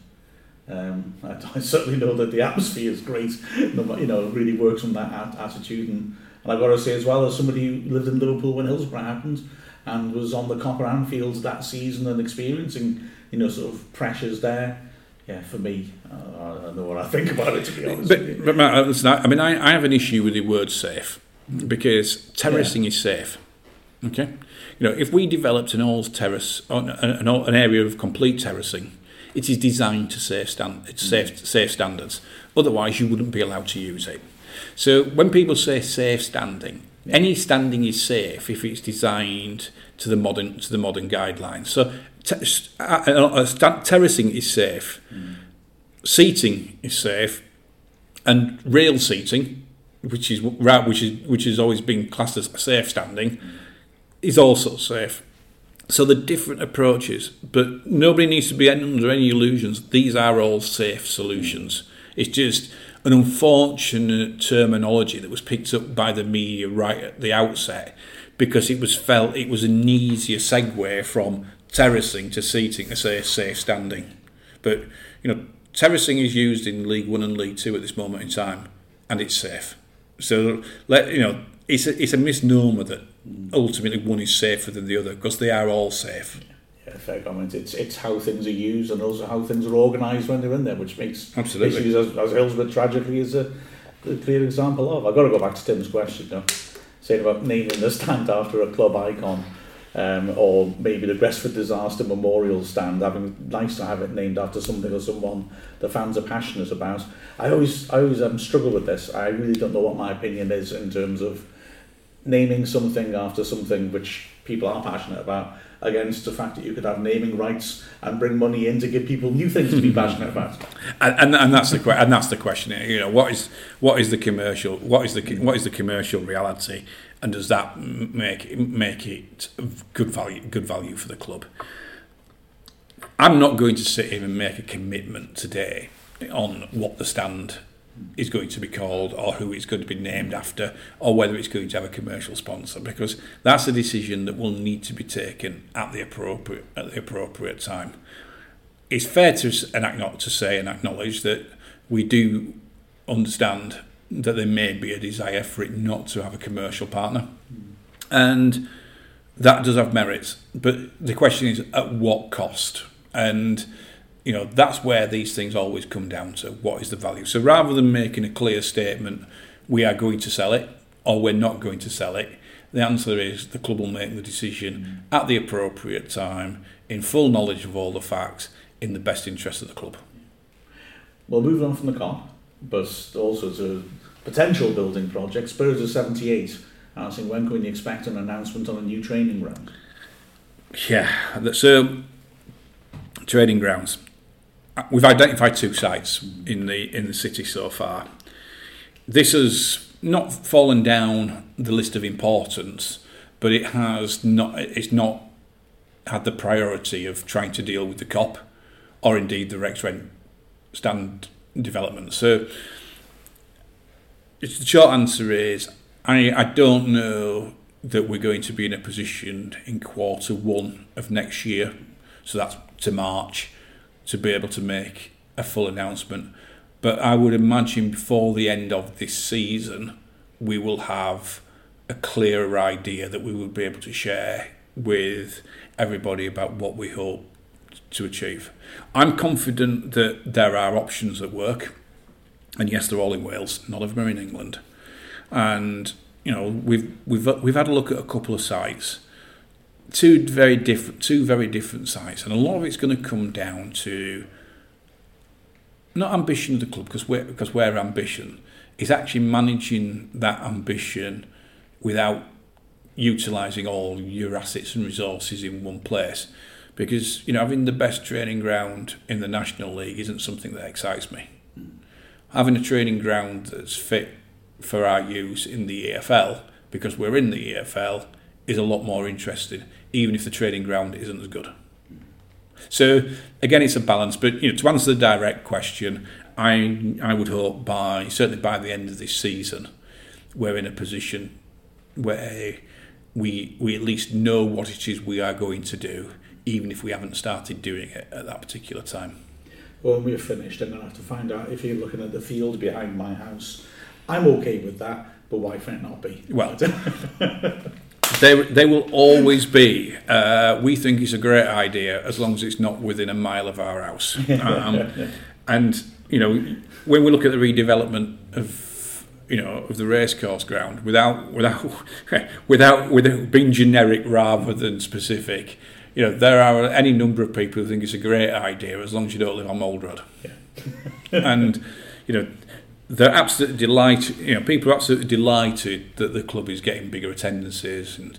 um, I, I certainly know that the atmosphere is great. You know, it really works on that attitude, and, and I've got to say as well as somebody who lived in Liverpool when Hillsborough happened, and was on the Copper Anfields that season and experiencing you know sort of pressures there. Yeah, for me, uh, I don't know what I think about it to be honest. But, but Matt, listen, I mean, I, I have an issue with the word safe because terracing yeah. is safe. Okay, you know, if we developed an old terrace, an, an, an area of complete terracing, it is designed to safe stand, it's safe, safe standards. Otherwise, you wouldn't be allowed to use it. So when people say safe standing, any standing is safe if it's designed to the modern to the modern guidelines. So uh, uh, terracing is safe, mm. seating is safe, and rail seating, which is which is which has always been classed as safe standing, mm. is also safe. So the different approaches, but nobody needs to be under any illusions. These are all safe solutions. It's just an unfortunate terminology that was picked up by the media right at the outset because it was felt it was an easier segue from terracing to seating to say safe standing. But you know, terracing is used in League One and League Two at this moment in time, and it's safe. So let you know, it's a, it's a misnomer that ultimately one is safer than the other because they are all safe. Fair comment. It's it's how things are used and also how things are organised when they're in there, which makes absolutely issues as, as Hillsborough tragically is a, a clear example of. I've got to go back to Tim's question now, saying about naming the stand after a club icon. Um, or maybe the Gresford Disaster Memorial Stand, having nice to have it named after something or someone the fans are passionate about. I always, I always um, struggle with this. I really don't know what my opinion is in terms of naming something after something which people are passionate about against the fact that you could have naming rights and bring money in to give people new things to be passionate about. And, and, and that's the and that's the question. You know, what is what is the commercial what is the what is the commercial reality, and does that make make it good value good value for the club? I'm not going to sit here and make a commitment today on what the stand is going to be called or who it's going to be named after or whether it's going to have a commercial sponsor because that's a decision that will need to be taken at the appropriate at the appropriate time. It's fair to not to say and acknowledge that we do understand that there may be a desire for it not to have a commercial partner, and that does have merits. But the question is at what cost and you know that's where these things always come down to. What is the value? So rather than making a clear statement we are going to sell it or we're not going to sell it the answer is the club will make the decision mm. at the appropriate time in full knowledge of all the facts in the best interest of the club. Well moving on from the car but also to potential building project Spurs of 78 asking when can we expect an announcement on a new training ground. Yeah so training grounds we've identified two sites in the in the city so far. This has not fallen down the list of importance, but it has not. It's not had the priority of trying to deal with the Kop, or indeed the Rex Rent stand development. So, the short answer is I I don't know that we're going to be in a position in quarter one of next year. So that's to March to be able to make a full announcement. But I would imagine before the end of this season, we will have a clearer idea that we will be able to share with everybody about what we hope to achieve. I'm confident that there are options that work, and yes, they're all in Wales. None of them are in England, and you know we've we've we've had a look at a couple of sites, two very different two very different sites, and a lot of it's going to come down to not ambition of the club because we're because we're ambition is actually managing that ambition without utilising all your assets and resources in one place. Because you know having the best training ground in the National League isn't something that excites me. Having a training ground that's fit for our use in the EFL, because we're in the EFL, is a lot more interesting, even if the trading ground isn't as good. So again, it's a balance. But you know, to answer the direct question, I I would hope by certainly by the end of this season, we're in a position where we we at least know what it is we are going to do, even if we haven't started doing it at that particular time. Well, when we're finished, I'm going to have to find out if you're looking at the field behind my house. I'm okay with that, but why can it not be? Well, they, they will always be. Uh, we think it's a great idea as long as it's not within a mile of our house. Um, and you know, when we look at the redevelopment of you know of the racecourse ground without without without without being generic rather than specific, you know, there are any number of people who think it's a great idea as long as you don't live on Mold Road. Yeah. and you know, they're absolutely delighted. You know, people are absolutely delighted that the club is getting bigger attendances and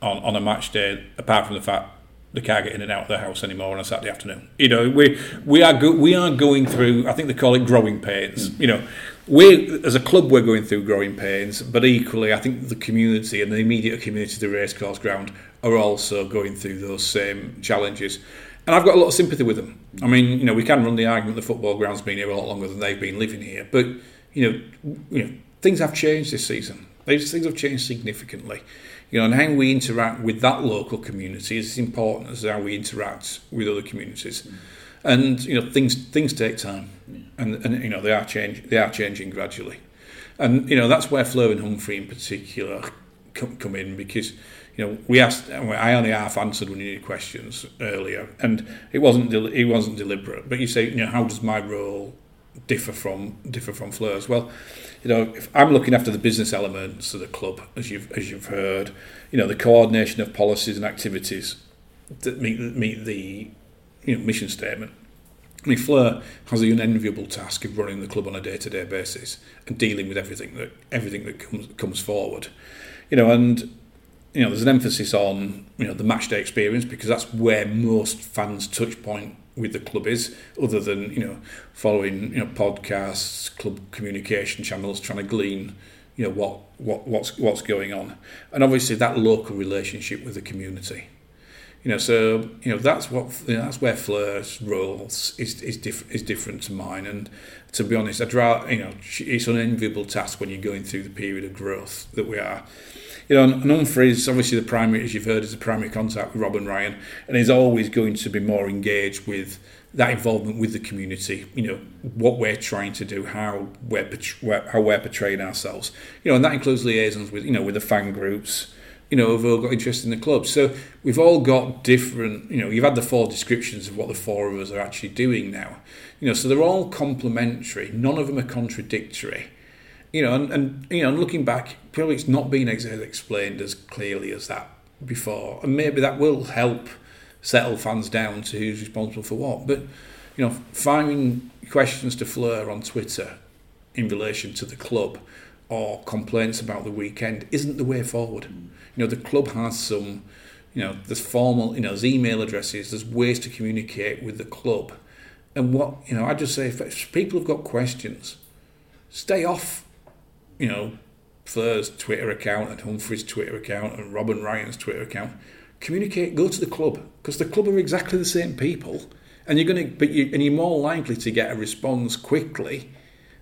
on on a match day. Apart from the fact they can't get in and out of their house anymore on a Saturday afternoon. You know, we we are go, we are going through. I think they call it growing pains. Mm. You know, we as a club we're going through growing pains, but equally, I think the community and the immediate community the racecourse ground are also going through those same challenges. And I've got a lot of sympathy with them. I mean, you know, we can run the argument the football ground's been here a lot longer than they've been living here, but you know, you know, things have changed this season. These things have changed significantly. You know, and how we interact with that local community is as important as how we interact with other communities. Mm. And you know, things things take time, yeah. and and you know they are change they are changing gradually, and you know that's where Fleur and Humphrey in particular come, come in because you know, we asked. I only half answered one of your questions earlier, and it wasn't. It wasn't deliberate. But you say, you know, how does my role differ from differ from Fleur's? Well, you know, if I'm looking after the business elements of the club, as you've as you've heard, you know, the coordination of policies and activities that meet meet the you know mission statement. I mean, Fleur has the unenviable task of running the club on a day-to-day basis and dealing with everything that everything that comes comes forward. You know, and you know, there's an emphasis on you know the match day experience because that's where most fans' touch point with the club is, other than you know following you know podcasts, club communication channels, trying to glean you know what what what's what's going on, and obviously that local relationship with the community. You know, so you know that's what you know, that's where Fleur's role is is, diff- is different to mine, and to be honest, I'd rather you know it's an enviable task when you're going through the period of growth that we are you know, and Humphrey's obviously the primary, as you've heard, is the primary contact with Rob and Ryan, and he's always going to be more engaged with that involvement with the community. You know, what we're trying to do, how we're how we're portraying ourselves. You know, and that includes liaisons with you know with the fan groups. You know, who've all got interest in the club. So we've all got different. You know, you've had the four descriptions of what the four of us are actually doing now. You know, so they're all complementary. None of them are contradictory you know, and, and you know, looking back, probably it's not been ex- explained as clearly as that before, and maybe that will help settle fans down to who's responsible for what. But you know, firing questions to Fleur on Twitter in relation to the club or complaints about the weekend isn't the way forward. You know, the club has some, you know, there's formal, you know, there's email addresses, there's ways to communicate with the club. And what, you know, I just say if people have got questions, stay off you know, Fleur's Twitter account and Humphrey's Twitter account and Rob and Ryan's Twitter account. Communicate, go to the club because the club are exactly the same people, and you're going to, but you, and you're more likely to get a response quickly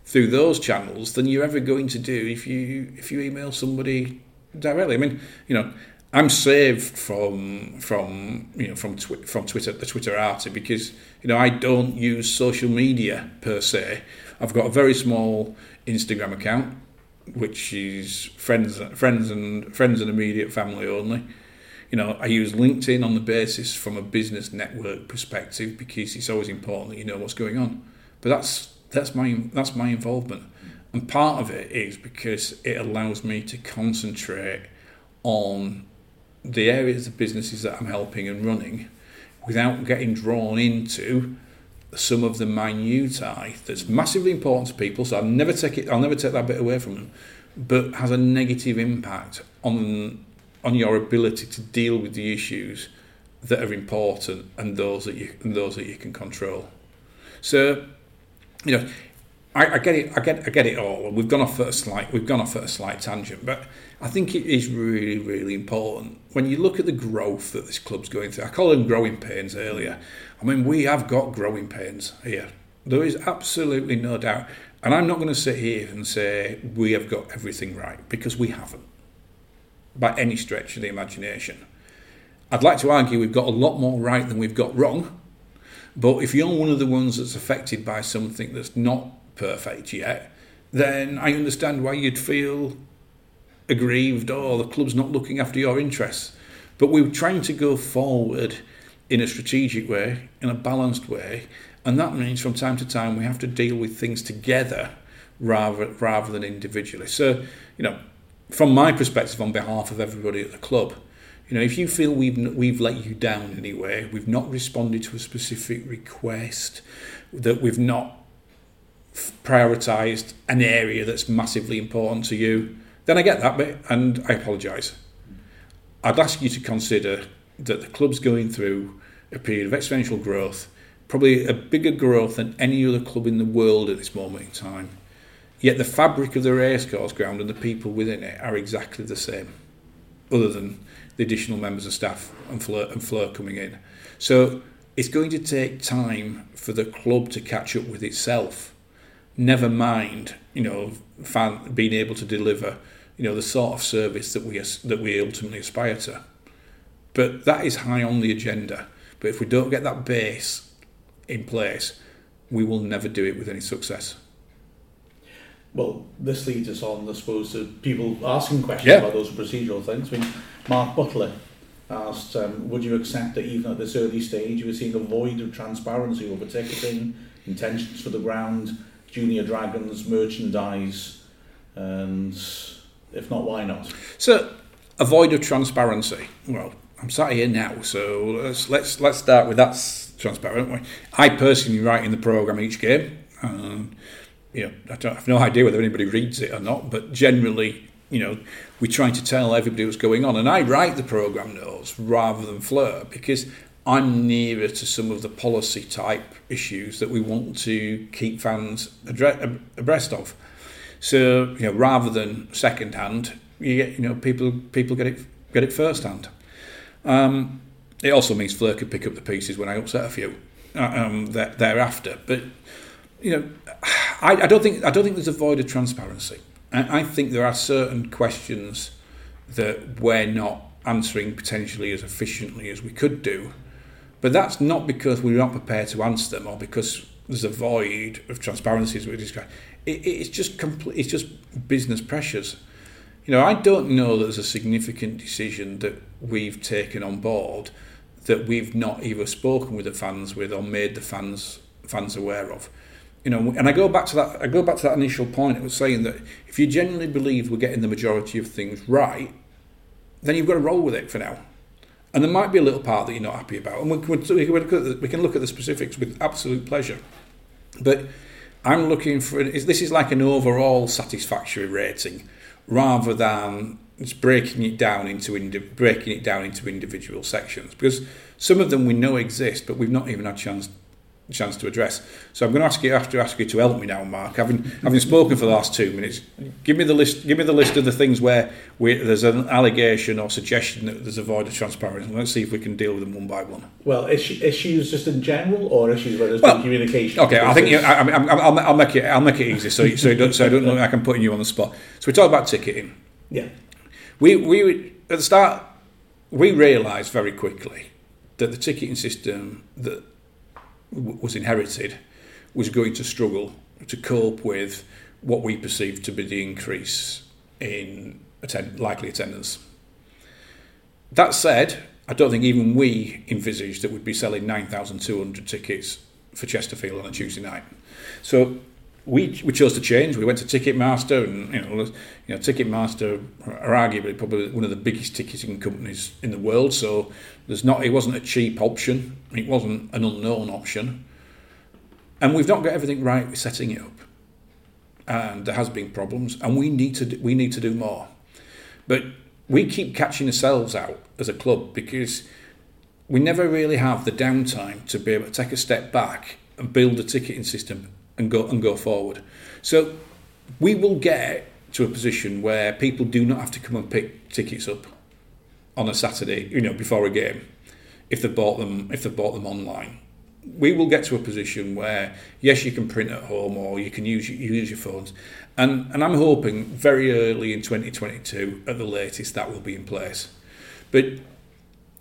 through those channels than you're ever going to do if you if you email somebody directly. I mean, you know, I'm saved from from you know from twi- from Twitter the Twitter arty because you know I don't use social media per se. I've got a very small Instagram account which is friends, friends and friends and immediate family only. You know, I use LinkedIn on the basis from a business network perspective because it's always important that you know what's going on. But that's that's my that's my involvement, and part of it is because it allows me to concentrate on the areas of businesses that I'm helping and running, without getting drawn into some of the minutiae that's massively important to people. So I'll never take it. I'll never take that bit away from them, but has a negative impact on on your ability to deal with the issues that are important and those that you and those that you can control. So, you know, I, I get it. I get I get it all. We've gone off at a slight we've gone off at a slight tangent, but I think it is really really important when you look at the growth that this club's going through. I call them growing pains earlier. I mean, we have got growing pains here. There is absolutely no doubt. And I'm not going to sit here and say we have got everything right because we haven't by any stretch of the imagination. I'd like to argue we've got a lot more right than we've got wrong. But if you're one of the ones that's affected by something that's not perfect yet, then I understand why you'd feel aggrieved or the club's not looking after your interests. But we're trying to go forward in a strategic way, in a balanced way, and that means from time to time we have to deal with things together rather rather than individually. So, you know, from my perspective, on behalf of everybody at the club, you know, if you feel we've we've let you down anyway, we've not responded to a specific request, that we've not prioritised an area that's massively important to you, then I get that bit and I apologise. I'd ask you to consider that the club's going through a period of exponential growth, probably a bigger growth than any other club in the world at this moment in time. Yet the fabric of the racecourse ground and the people within it are exactly the same, other than the additional members of staff and Fleur, and Fleur coming in. So it's going to take time for the club to catch up with itself. Never mind, you know, fan, being able to deliver, you know, the sort of service that we that we ultimately aspire to. But that is high on the agenda. But if we don't get that base in place, we will never do it with any success. Well, this leads us on, I suppose, to people asking questions Yeah. about those procedural things. I mean, Mark Butler asked, um, would you accept that even at this early stage you were seeing a void of transparency over ticketing, intentions for the ground, junior dragons, merchandise, and if not, why not? So, a void of transparency. Well, I'm sat here now, so let's let's let's start with that's transparent. I personally write in the program each game. Um, you know, I don't I have no idea whether anybody reads it or not, but generally, you know, we try to tell everybody what's going on, and I write the program notes rather than Fleur because I'm nearer to some of the policy type issues that we want to keep fans abreast of. So, you know, rather than second hand, you get, you know, people people get it get it first hand. Um, it also means Fleur could pick up the pieces when I upset a few uh, um, thereafter. But you know, I, I don't think I don't think there's a void of transparency. I, I think there are certain questions that we're not answering potentially as efficiently as we could do, but that's not because we're not prepared to answer them or because there's a void of transparency as we described. It, it's just complete. It's just business pressures. You know, I don't know that there's a significant decision that we've taken on board that we've not either spoken with the fans with or made the fans fans aware of. You know, and I go back to that. I go back to that initial point. It was saying that if you genuinely believe we're getting the majority of things right, then you've got to roll with it for now. And there might be a little part that you're not happy about, and we can, we can, we can look at the specifics with absolute pleasure. But I'm looking for this is like an overall satisfactory rating rather than just breaking it down into indi- breaking it down into individual sections. Because some of them we know exist, but we've not even had a chance chance to address. So I'm going to ask you have to ask you to help me now, Mark. Having having spoken for the last two minutes, give me the list. Give me the list of the things where we, there's an allegation or suggestion that there's a void of transparency. Let's see if we can deal with them one by one. Well, issues just in general, or issues where there's Well, no communication. Okay, I think you, I, I, I, I'll, I'll make it. I'll make it easy, so so, you don't, so I don't like I can put you on the spot. So we talk about ticketing. yeah. We we at the start we realised very quickly that the ticketing system that was inherited was going to struggle to cope with what we perceived to be the increase in attend, likely attendance. That said, I don't think even we envisaged that we'd be selling 9,200 tickets for Chesterfield on a Tuesday night. So we we chose to change. We went to Ticketmaster, and you know, you know, Ticketmaster are arguably probably one of the biggest ticketing companies in the world. So there's not it wasn't a cheap option. It wasn't an unknown option, and we've not got everything right with setting it up. And there has been problems, and we need to we need to do more. But we keep catching ourselves out as a club because we never really have the downtime to be able to take a step back and build a ticketing system and go and go forward. So we will get to a position where people do not have to come and pick tickets up on a Saturday, you know, before a game, if they bought them if they bought them online. We will get to a position where yes, you can print at home or you can use use your phones, and and I'm hoping very early in 2022 at the latest that will be in place. But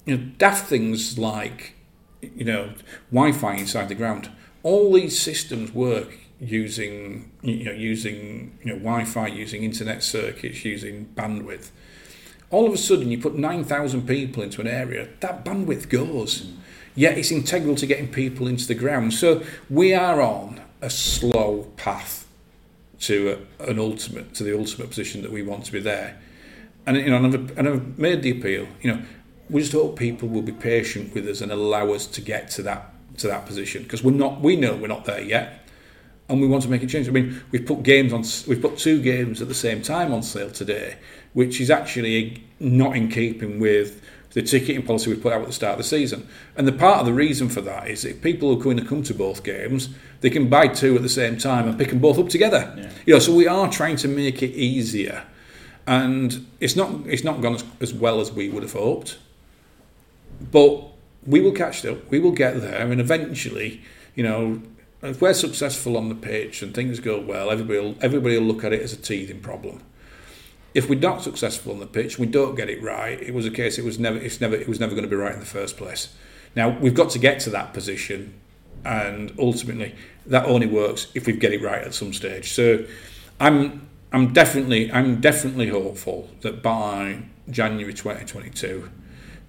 you know, daft things like you know Wi-Fi inside the ground all these systems work using you know using you know Wi-Fi, using internet circuits, using bandwidth. All of a sudden, you put nine thousand people into an area, that bandwidth goes. Yet it's integral to getting people into the ground. So we are on a slow path to a, an ultimate to the ultimate position that we want to be there. And you know, and I've, and I've made the appeal. You know, we just hope people will be patient with us and allow us to get to that to that position because we're not. We know we're not there yet, and we want to make a change. I mean, we've put games on. We've put two games at the same time on sale today, which is actually not in keeping with the ticketing policy we put out at the start of the season. And the part of the reason for that is if people are going to come to both games, they can buy two at the same time and pick them both up together. Yeah. You know, so we are trying to make it easier, and it's not it's not gone as, as well as we would have hoped, but we will catch up, we will get there, and eventually, you know, if we're successful on the pitch and things go well, everybody will, everybody will look at it as a teething problem. If we're not successful on the pitch, we don't get it right. It was a case. It was never. It's never. It was never going to be right in the first place. Now we've got to get to that position, and ultimately, that only works if we get it right at some stage. So, I'm. I'm definitely. I'm definitely hopeful that by January 2022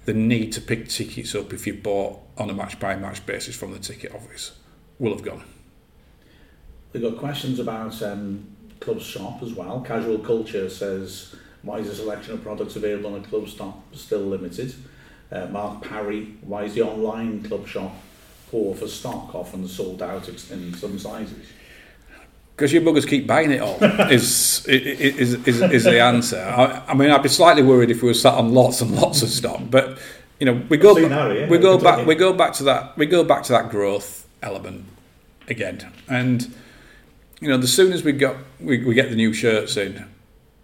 the need to pick tickets up if you bought on a match by match basis from the ticket office will have gone. We've got questions about um, club shop as well. Casual Culture says, why is the selection of products available on a club shop still limited? Uh, Mark Parry, why is the online club shop poor for stock, often sold out in some sizes? Because you buggers keep buying it all is, is, is, is the answer. I, I, mean, I'd be slightly worried if we were sat on lots and lots of stock, but you know, we go ba- we go back we go back to that we go back to that growth element again, and you know, as soon as we got we, we get the new shirts in,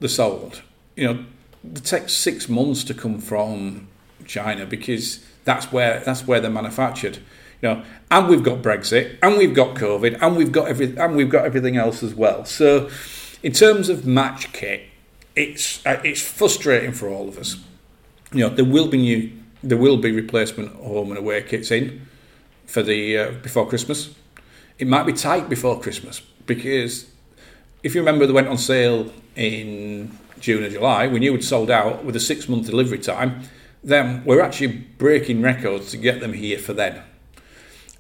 they're sold. You know, it takes six months to come from China because that's where that's where they're manufactured. You know, and we've got Brexit, and we've got COVID, and we've got every, and we've got everything else as well. So, in terms of match kit, it's uh, it's frustrating for all of us. You know, there will be new, there will be replacement home and away kits in for the uh, before Christmas. It might be tight before Christmas because if you remember, they went on sale in June or July. We knew it'd sold out with a six month delivery time. Then we're actually breaking records to get them here for then.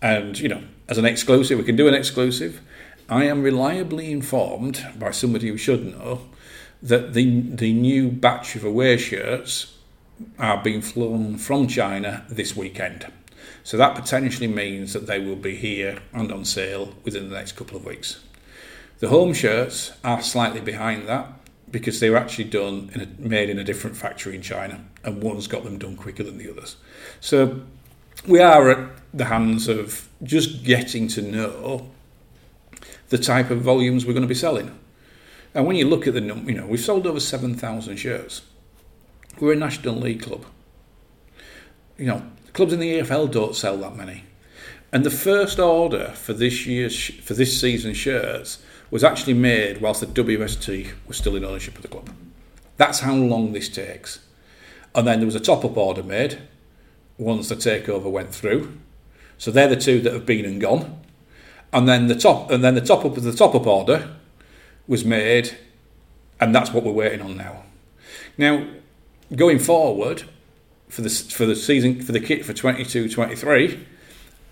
And, you know, as an exclusive, we can do an exclusive. I am reliably informed by somebody who should know that the, the new batch of away shirts are being flown from China this weekend. So that potentially means that they will be here and on sale within the next couple of weeks. The home shirts are slightly behind that because they were actually done in a, made in a different factory in China, and one's got them done quicker than the others. So we are at the hands of just getting to know the type of volumes we're going to be selling. And when you look at the number, you know, we've sold over 7,000 shirts. We're a National League club. You know, clubs in the EFL don't sell that many. And the first order for this year's for this season's shirts was actually made whilst the WST was still in ownership of the club. That's how long this takes. And then there was a top-up order made once the takeover went through. So they're the two that have been and gone. And then the top and then the top up of the top up order was made, and that's what we're waiting on now. Now, going forward, for the for the season for the kit for 22-23,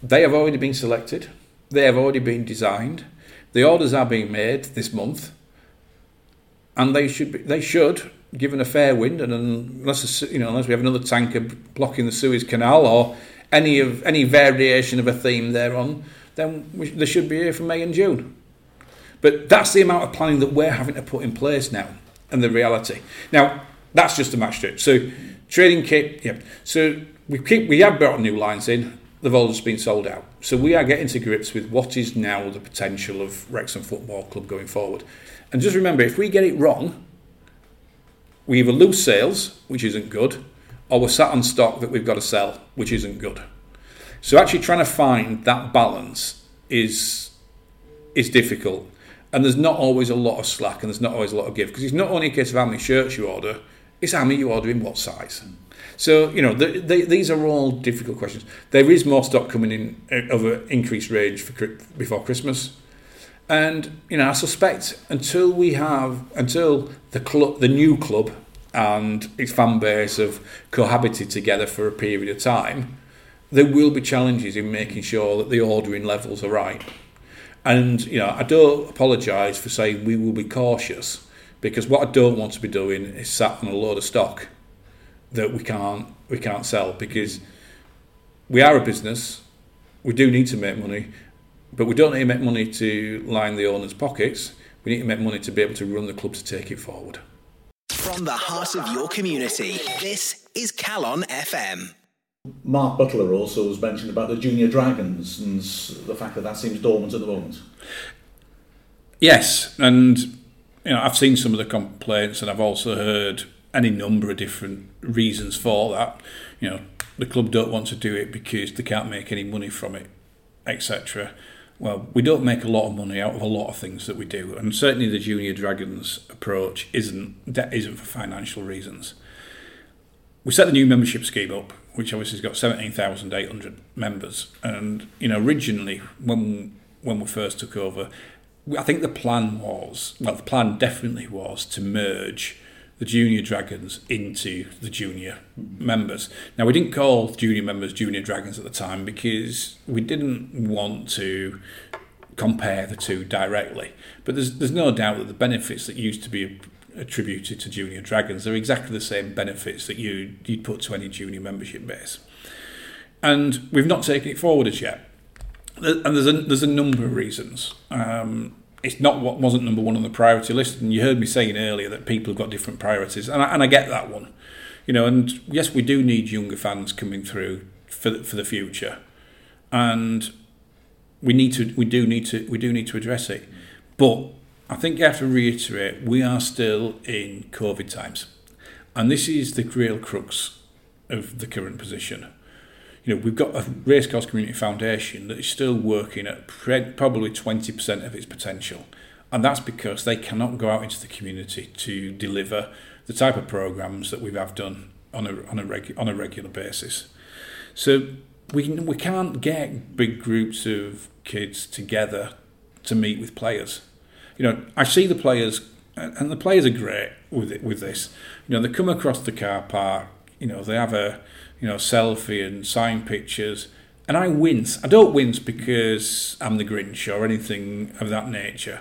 they have already been selected. They have already been designed. The orders are being made this month, and they should be, they should given a fair wind and unless you know unless we have another tanker blocking the Suez Canal or any of any variation of a theme thereon, then we, they should be here for May and June. But that's the amount of planning that we're having to put in place now, and the reality. Now that's just a match strip. So trading kit, yeah. So we keep we have brought new lines in. They've all just been sold out. So we are getting to grips with what is now the potential of Wrexham Football Club going forward. And just remember, if we get it wrong, we either lose sales, which isn't good, or we're sat on stock that we've got to sell, which isn't good. So actually trying to find that balance is is difficult. And there's not always a lot of slack and there's not always a lot of give because it's not only a case of how many shirts you order, it's how many you order in what size. So, you know, the, the, these are all difficult questions. There is more stock coming in uh, of an increased range for, before Christmas. And you know, I suspect until we have until the club, the new club, and its fan base have cohabited together for a period of time, there will be challenges in making sure that the ordering levels are right. And you know, I don't apologise for saying we will be cautious because what I don't want to be doing is sat on a load of stock that we can't we can't sell because we are a business. We do need to make money, but we don't need to make money to line the owners' pockets. We need to make money to be able to run the club to take it forward. From the heart of your community, this is Calon FM. Mark Butler also was mentioned about the Junior Dragons and the fact that that seems dormant at the moment. Yes, and you know I've seen some of the complaints, and I've also heard any number of different reasons for that. You know, the club don't want to do it because they can't make any money from it, etc well, we don't make a lot of money out of a lot of things that we do, and certainly the Junior Dragons approach isn't that isn't for financial reasons. We set the new membership scheme up, which obviously has got seventeen thousand eight hundred members, and you know originally when when we first took over, I think the plan was well, the plan definitely was to merge the junior dragons into the junior members. Now we didn't call junior members junior dragons at the time because we didn't want to compare the two directly. But there's there's no doubt that the benefits that used to be attributed to junior dragons are exactly the same benefits that you you'd put to any junior membership base. And we've not taken it forward as yet. And there's a there's a number of reasons. Um, it's not what wasn't number one on the priority list. And you heard me saying earlier that people have got different priorities, and I, and I get that one. You know, and yes, we do need younger fans coming through for the, for the future, and we need to we do need to we do need to address it. But I think you have to reiterate we are still in COVID times, and this is the real crux of the current position you know, we've got a Racecourse Community Foundation that is still working at probably 20% of its potential. And that's because they cannot go out into the community to deliver the type of programs that we have done on a, on a, regu- on a regular basis. So we, we can't get big groups of kids together to meet with players. You know, I see the players, and the players are great with it, with this. You know, they come across the car park. You know, they have a you know, selfie and sign pictures. And I wince. I don't wince because I'm the Grinch or anything of that nature.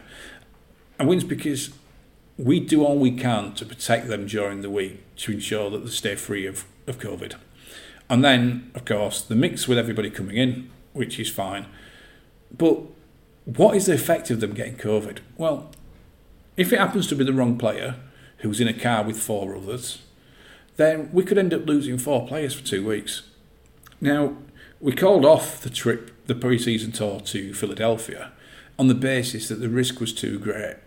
I wince because we do all we can to protect them during the week to ensure that they stay free of, of COVID. And then, of course, the mix with everybody coming in, which is fine. But what is the effect of them getting COVID? Well, if it happens to be the wrong player who's in a car with four others, then we could end up losing four players for two weeks. Now, we called off the trip, the pre season tour to Philadelphia on the basis that the risk was too great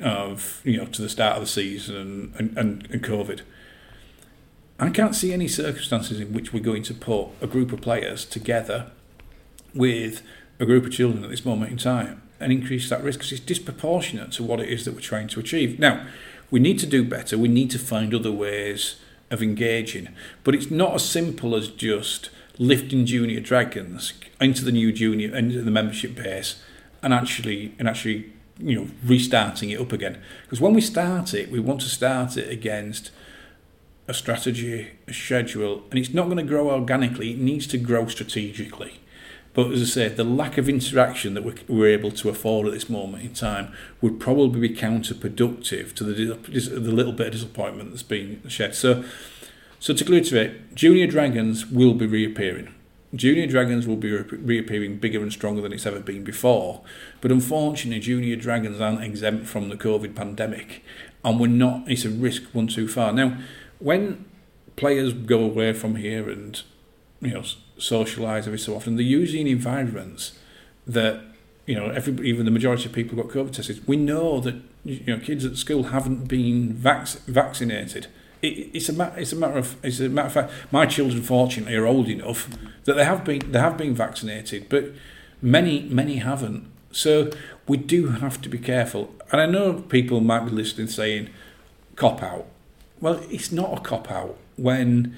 of, you know, to the start of the season and, and, and COVID. I can't see any circumstances in which we're going to put a group of players together with a group of children at this moment in time and increase that risk because it's disproportionate to what it is that we're trying to achieve. Now, we need to do better. We need to find other ways of engaging. But it's not as simple as just lifting junior dragons into the new junior into the membership base and actually and actually you know restarting it up again. Because when we start it, we want to start it against a strategy, a schedule, and it's not going to grow organically. It needs to grow strategically. But as I say, the lack of interaction that we're, able to afford at this moment in time would probably be counterproductive to the, the little bit of disappointment that's been shed. So, so to it, Junior Dragons will be reappearing. Junior Dragons will be reappearing bigger and stronger than it's ever been before. But unfortunately, Junior Dragons aren't exempt from the COVID pandemic, and we're not. It's a risk one too far. Now, when players go away from here and you know socialise every so often, they're usually in environments that you know every even the majority of people got COVID tested. We know that you know kids at school haven't been vac- vaccinated it, it's a matter. It's a matter of. It's a matter of fact. My children, fortunately, are old enough that they have been. They have been vaccinated, but many, many haven't. So we do have to be careful. And I know people might be listening, saying, "Cop out." Well, it's not a cop out when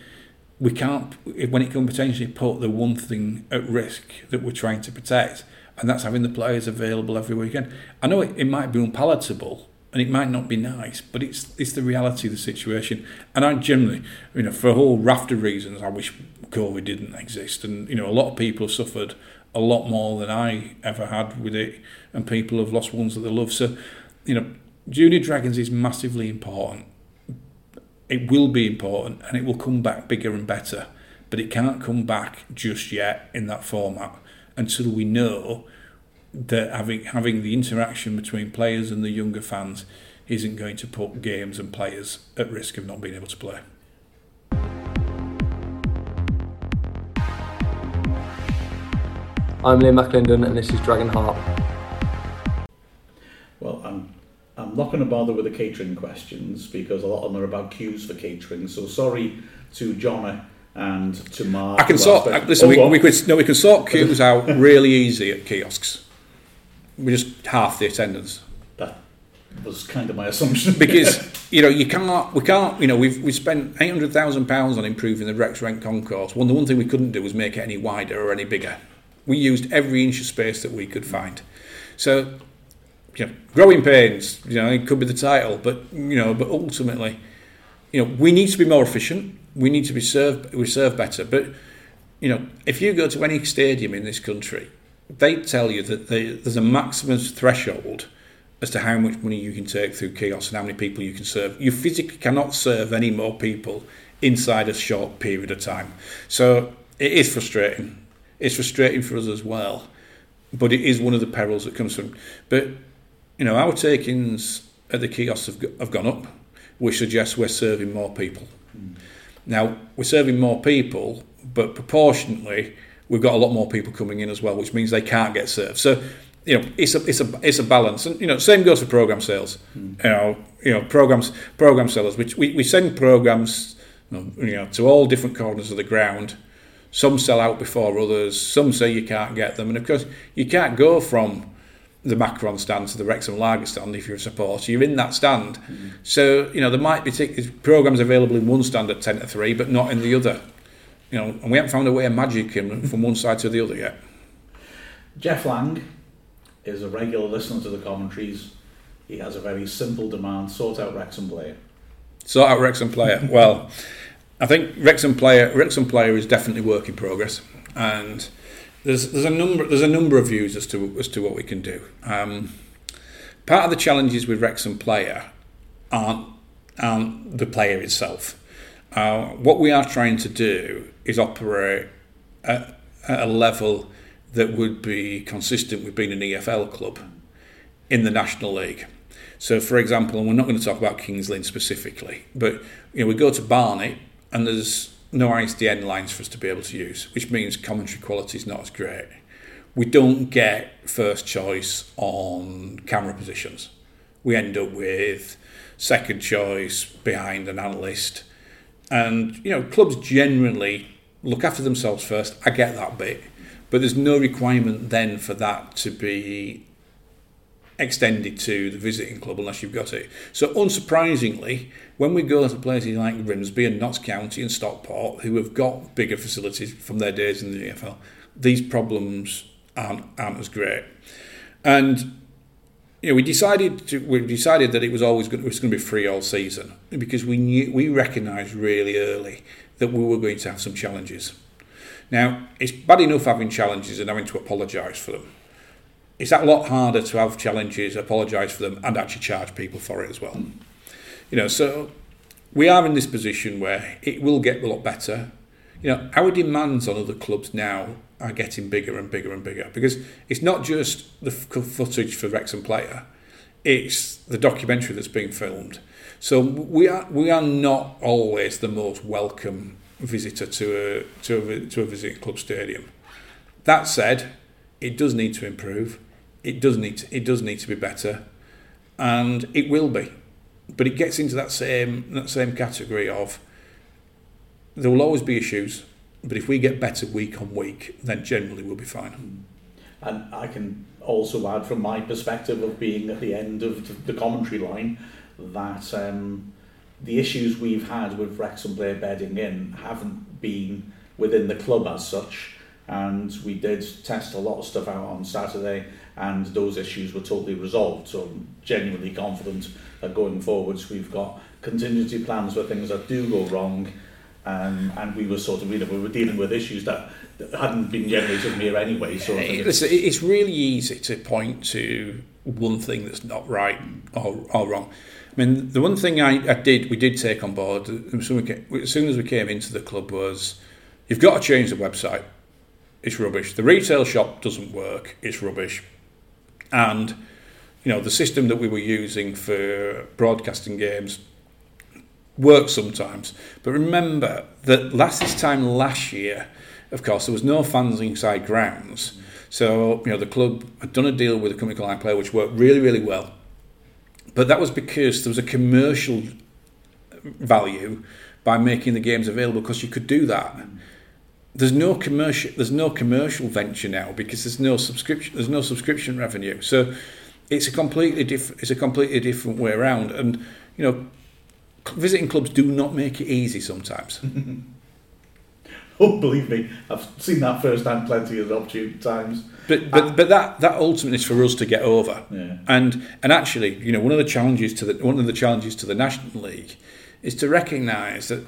we can't. When it can potentially put the one thing at risk that we're trying to protect, and that's having the players available every weekend. I know it, it might be unpalatable and it might not be nice, but it's it's the reality of the situation. And I generally, you know, for a whole raft of reasons, I wish COVID didn't exist. And you know, a lot of people have suffered a lot more than I ever had with it, and people have lost ones that they love. So, you know, Junior Dragons is massively important. It will be important, and it will come back bigger and better. But it can't come back just yet in that format until we know that having having the interaction between players and the younger fans isn't going to put games and players at risk of not being able to play. I'm Liam McLindon and this is Dragon Heart. Well, I'm I'm not going to bother with the catering questions because a lot of them are about queues for catering. So sorry to John and to Mark. I can sort. Uh, listen, oh, we, we, could no, we can sort queues out really easy at kiosks we just half the attendance. That was kind of my assumption. because you know you can't, we can't, you know, we've we spent eight hundred thousand pounds on improving the Rex Rent concourse. One the one thing we couldn't do was make it any wider or any bigger. We used every inch of space that we could find. So, you know, growing pains. You know, it could be the title, but you know, but ultimately, you know, we need to be more efficient. We need to be served. We serve better, but you know, if you go to any stadium in this country they tell you that they, there's a maximum threshold as to how much money you can take through kiosks and how many people you can serve. You physically cannot serve any more people inside a short period of time. So it is frustrating. It's frustrating for us as well, but it is one of the perils that comes from. But you know, our takings at the kiosks have, have gone up, which suggests we're serving more people. Mm. Now we're serving more people, but proportionately we've got a lot more people coming in as well, which means they can't get served. So, you know, it's a it's a it's a balance, and you know, same goes for program sales. Mm. You know, you know, programs program sellers, which we, we send programs, you know, to all different corners of the ground. Some sell out before others. Some say you can't get them, and of course, you can't go from the Macron stand to the Wrexham Lager stand if you're a supporter. You're in that stand. Mm. So, you know, there might be t- programs available in one stand at 10 to 3, but not in the other you know, and we haven't found a way of magic him from one side to the other yet. Jeff Lang is a regular listener to the commentaries. He has a very simple demand: sort out Wrexham player. Sort out Wrexham player. well, I think Wrexham player Wrexham player is definitely work in progress, and there's there's a number there's a number of views as to as to what we can do. Um, part of the challenges with Wrexham player aren't aren't the player itself. Uh, what we are trying to do is operate at, at a level that would be consistent with being an EFL club in the National League. So, for example, and we're not going to talk about Kings Lynn specifically, but you know, we go to Barnet and there's no ISDN lines for us to be able to use, which means commentary quality is not as great. We don't get first choice on camera positions. We end up with second choice behind an analyst. And, you know, clubs generally look after themselves first. I get that bit, but there's no requirement then for that to be extended to the visiting club unless you've got it. So, unsurprisingly, when we go to places like Grimsby and Notts County and Stockport, who have got bigger facilities from their days in the EFL, these problems aren't, aren't as great. And you know, we decided to, we decided that it was always going, it was going to be free all season because we knew we recognised really early that we were going to have some challenges. Now it's bad enough having challenges and having to apologise for them. It's a lot harder to have challenges, apologise for them, and actually charge people for it as well. You know, so we are in this position where it will get a lot better. You know, our demands on other clubs now are getting bigger and bigger and bigger because it's not just the footage for Wrexham player, it's the documentary that's being filmed. So we are we are not always the most welcome visitor to a to a, to a visiting club stadium. That said, it does need to improve. It does need to, it does need to be better, and it will be. But it gets into that same that same category of there will always be issues but if we get better week on week, then generally we'll be fine. And I can also add, from my perspective of being at the end of the commentary line, that um, the issues we've had with Wrexham player bedding in haven't been within the club as such. And we did test a lot of stuff out on Saturday, and those issues were totally resolved. So I'm genuinely confident that going forwards, we've got contingency plans for things that do go wrong um, and we were sort of, you know, we were dealing with issues that, that hadn't been generated here anyway. So Listen, it's really easy to point to one thing that's not right or, or wrong. I mean, the one thing I, I did, we did take on board as soon as we came into the club was, you've got to change the website. It's rubbish. The retail shop doesn't work. It's rubbish. And you know the system that we were using for broadcasting games works sometimes. But remember that last this time last year, of course, there was no fans inside grounds. So, you know, the club had done a deal with a company called iPlayer, which worked really, really well. But that was because there was a commercial value by making the games available because you could do that. There's no commercial there's no commercial venture now because there's no subscription there's no subscription revenue. So it's a completely different it's a completely different way around and you know visiting clubs do not make it easy sometimes. oh, believe me, I've seen that firsthand plenty of opportune times. But but, but that that ultimately is for us to get over. Yeah. And and actually, you know, one of the challenges to the one of the challenges to the National League is to recognise that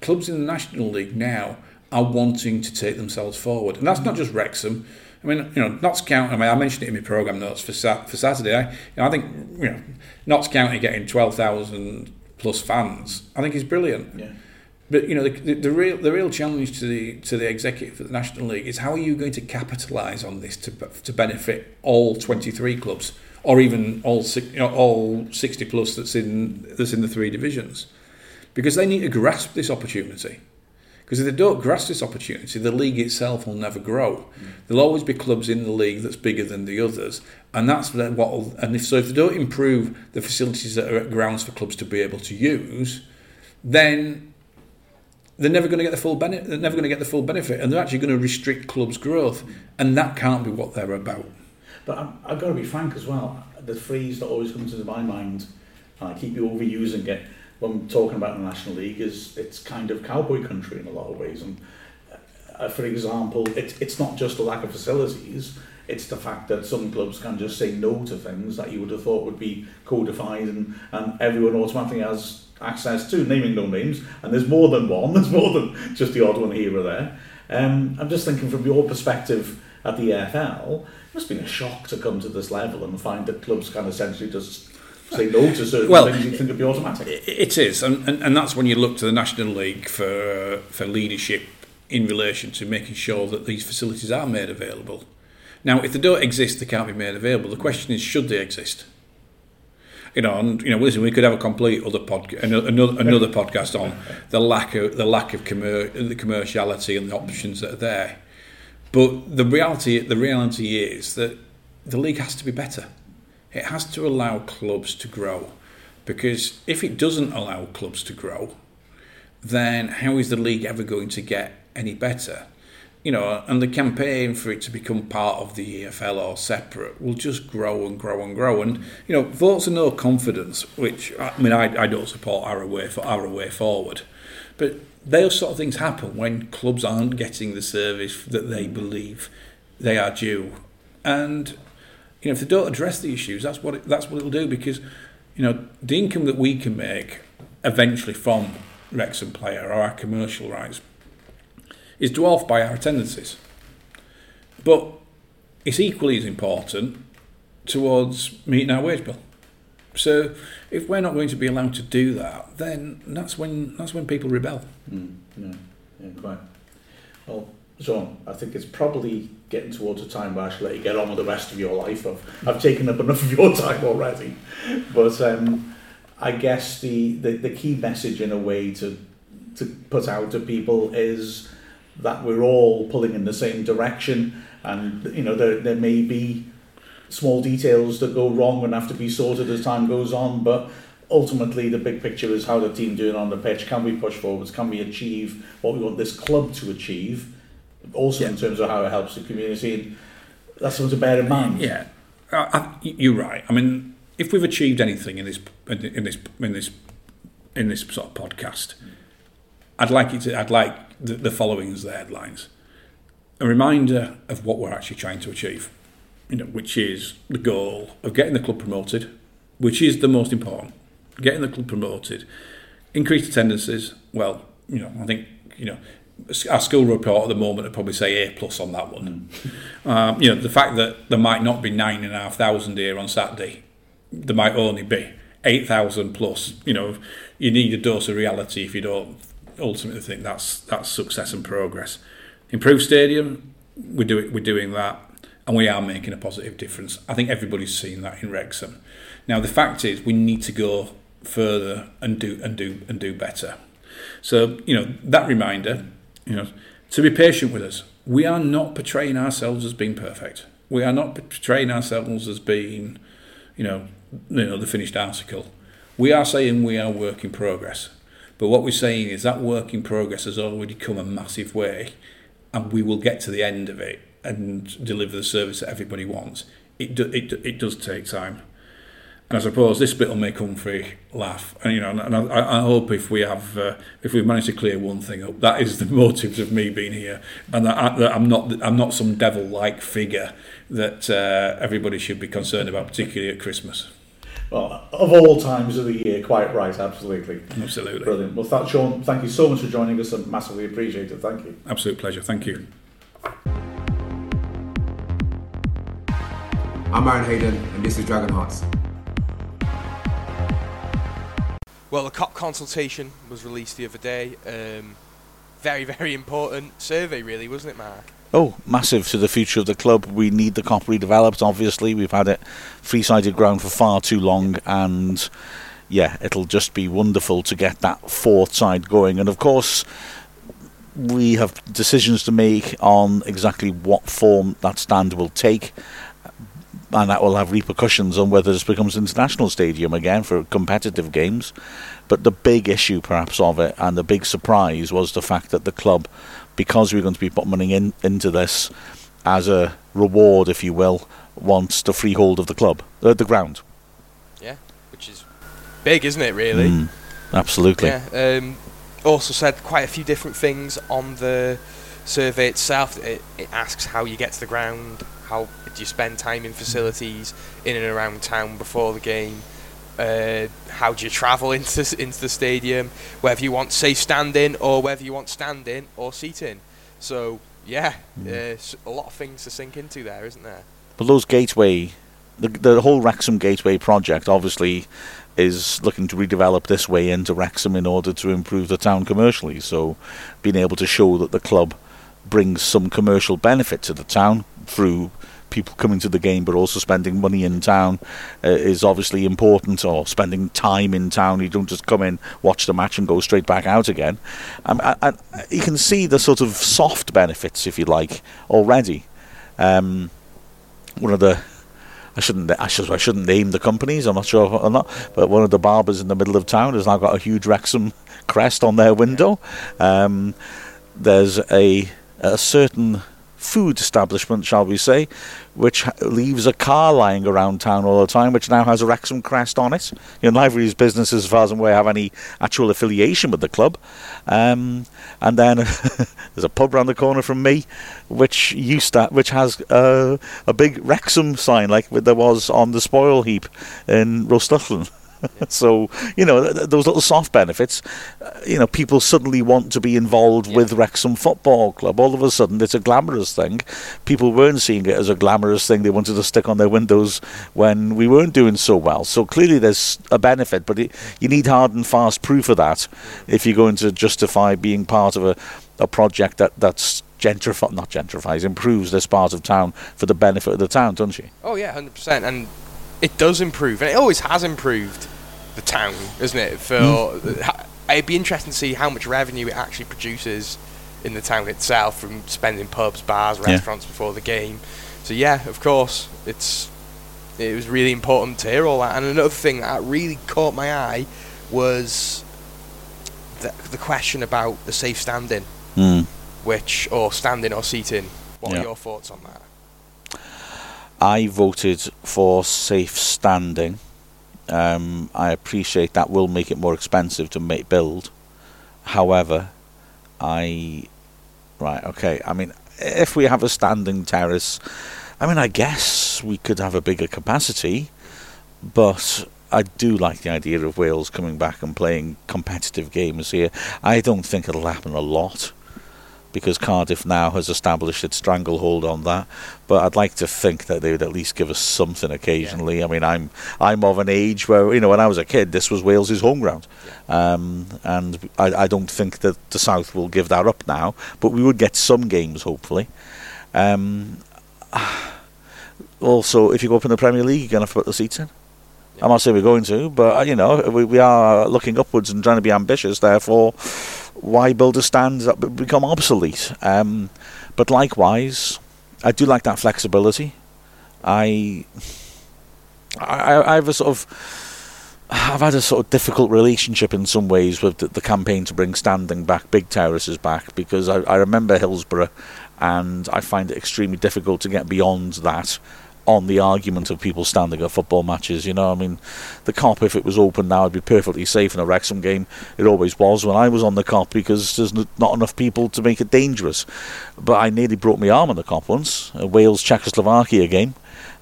clubs in the National League now are wanting to take themselves forward, and that's not just Wrexham. I mean, you know, Notts County. I mean, I mentioned it in my programme notes for for Saturday. I, you know, I think you know, Notts County getting twelve thousand plus fans, I think is brilliant. Yeah. But you know, the, the, the, real the real challenge to the to the executive of the National League is how are you going to capitalise on this to to benefit all twenty three clubs or even all you know, all sixty plus that's in that's in the three divisions, because they need to grasp this opportunity. Because if they don't grasp this opportunity, the league itself will never grow. Mm. There'll always be clubs in the league that's bigger than the others, and that's what. And if so, if they don't improve the facilities that are at grounds for clubs to be able to use, then they're never going to get the full benefit. They're never going to get the full benefit, and they're actually going to restrict clubs' growth, and that can't be what they're about. But i I've got to be frank as well. The phrase that always comes into my mind, and I keep overusing it when talking about the National League, is it's kind of cowboy country in a lot of ways. And uh, for example, it's it's not just a lack of facilities it's the fact that some clubs can just say no to things that you would have thought would be codified and, and everyone automatically has access to, naming no names. And there's more than one, there's more than just the odd one here or there. Um, I'm just thinking from your perspective at the EFL, it must have been a shock to come to this level and find that clubs can essentially just say no to certain well, things you think would be automatic. It is, and, and, and that's when you look to the National League for, for leadership in relation to making sure that these facilities are made available. Now, if they don't exist, they can't be made available. The question is, should they exist? You know, and you know, listen, we could have a complete other podcast, another, another podcast on the lack of the lack of commer- the commerciality and the options that are there. But the reality, the reality is that the league has to be better. It has to allow clubs to grow, because if it doesn't allow clubs to grow, then how is the league ever going to get any better? you know, and the campaign for it to become part of the EFL or separate will just grow and grow and grow. And you know, votes of no confidence, which I mean, I, I don't support our way for our way forward, but those sort of things happen when clubs aren't getting the service that they believe they are due, and you know, if they don't address the issues, that's what it, that's what it'll do because, you know, the income that we can make eventually from Wrexham player or our commercial rights is dwarfed by our attendances. But it's equally as important towards meeting our wage bill. So if we're not going to be allowed to do that, then that's when that's when people rebel. Mm, yeah, yeah, quite. Well, Shaun, I think it's probably getting towards a time where I should let you get on with the rest of your life. I've, I've taken up enough of your time already. But um, I guess the, the, the key message in a way to, to put out to people is that we're all pulling in the same direction. And you know there, there may be small details that go wrong and have to be sorted as time goes on but ultimately the big picture is how the team doing on the pitch. Can we push forwards? Can we achieve what we want this club to achieve also yeah. in terms of how it helps the community. And that's something to bear in mind. Yeah. I, you're right. I mean if we've achieved anything in this in this in this in this sort of podcast I'd like it to I'd like the, the following as the headlines. A reminder of what we're actually trying to achieve you know which is the goal of getting the club promoted which is the most important. Getting the club promoted, increased attendances. Well, you know, I think you know our school report at the moment would probably say A plus on that one. Mm. Um, you know, the fact that there might not be nine and a half thousand here on Saturday, there might only be eight thousand plus. You know, you need a dose of reality if you don't ultimately think that's that's success and progress. Improved stadium, we're doing we're doing that, and we are making a positive difference. I think everybody's seen that in Wrexham. Now the fact is, we need to go further and do and do and do better. So you know that reminder, you know, to be patient with us. We are not portraying ourselves as being perfect. We are not portraying ourselves as being, you know, you know the finished article. We are saying we are work in progress. But what we're saying is that work in progress has already come a massive way, and we will get to the end of it and deliver the service that everybody wants. It do, it, it does take time. And I suppose this bit will make Humphrey laugh. And you know, and I, I hope if we have, uh, if we've managed to clear one thing up, that is the motives of me being here, and that, I, that I'm not, I'm not some devil-like figure that uh, everybody should be concerned about, particularly at Christmas. Well, of all times of the year, quite right, absolutely. Absolutely. Brilliant. Well, that, Shaun, thank you so much for joining us and massively appreciate it. Thank you. Absolute pleasure. Thank you. I'm Aaron Hayden, and this is Dragon Hearts. Well, the Kop consultation was released the other day. Um, very, very important survey, really, wasn't it, Mark? Oh, massive to the future of the club. We need the Kop redeveloped, obviously. We've had it free sided ground for far too long, and yeah, it'll just be wonderful to get that fourth side going. And of course, we have decisions to make on exactly what form that stand will take and that will have repercussions on whether this becomes an international stadium again for competitive games. But the big issue, perhaps, of it and the big surprise was the fact that the club, because we're going to be putting money in, into this as a reward, if you will, wants the freehold of the club, uh, the ground. Yeah, which is big, isn't it? Really. Mm, absolutely. Yeah. Um, also said quite a few different things on the survey itself. It, it asks how you get to the ground, how do you spend time in facilities in and around town before the game? Uh, how do you travel into into the stadium? Whether you want safe standing or whether you want standing or seating. So yeah, mm. uh, a lot of things to sink into there, isn't there? But those gateway, the the whole Wrexham Gateway project, obviously is looking to redevelop this way into Wrexham in order to improve the town commercially. So, being able to show that the club brings some commercial benefit to the town through people coming to the game but also spending money in town uh, is obviously important or spending time in town. You don't just come in watch the match and go straight back out again. Um, you can see the sort of soft benefits if you like already. Um, one of the I shouldn't I, should, I shouldn't name the companies I'm not sure or not but one of the barbers in the middle of town has now got a huge Wrexham crest on their window. Um, there's a a certain food establishment, shall we say, which leaves a car lying around town all the time, which now has a Wrexham crest on it. You know, these businesses, as far as I'm aware, have any actual affiliation with the club. Um, and then there's a pub round the corner from me, which used to, which has uh, a big Wrexham sign, like there was on the spoil heap in Rhostyllen. so you know th- th- those little soft benefits. Uh, you know, people suddenly want to be involved Yeah. with Wrexham Football Club. All of a sudden, it's a glamorous thing. People weren't seeing it as a glamorous thing. They wanted to stick on their windows when we weren't doing so well. So clearly, there's a benefit, but it, you need hard and fast proof of that if you're going to justify being part of a, a project that that's gentrify not gentrifies improves this part of town for the benefit of the town, don't you? Oh yeah, hundred percent, and it does improve, and it always has improved the town, isn't it? For ha- it'd be interesting to see how much revenue it actually produces in the town itself from spending pubs, bars, Yeah. restaurants before the game. So yeah, of course, it's it was really important to hear all that. And another thing that really caught my eye was the, the question about the safe standing, Hmm. which or standing or seating. What Yeah. are your thoughts on that? I voted for safe standing. Um, I appreciate that will make it more expensive to make build. However, I right okay. I mean, if we have a standing terrace, I mean, I guess we could have a bigger capacity, but I do like the idea of Wales coming back and playing competitive games here. I don't think it'll happen a lot because Cardiff now has established its stranglehold on that. But I'd like to think that they would at least give us something occasionally. I mean, I'm I'm of an age where you know when I was a kid, this was Wales's home ground, um, and I, I don't think that the South will give that up now. But we would get some games, hopefully. Um, also, if you go up in the Premier League, you're going to have to put the seats in. I'm not saying we're going to, but you know we, we are looking upwards and trying to be ambitious. Therefore, why build a stand that become obsolete? Um, but likewise, I do like that flexibility. I, I, I have a sort of, I've had a sort of difficult relationship in some ways with the, the campaign to bring standing back, big terraces back, because I, I remember Hillsborough, and I find it extremely difficult to get beyond that on the argument of people standing at football matches. You know, I mean, the Kop, if it was open now, would be perfectly safe in a Wrexham game. It always was when I was on the Kop because there's not enough people to make it dangerous. But I nearly broke my arm on the Kop once, a Wales Czechoslovakia game.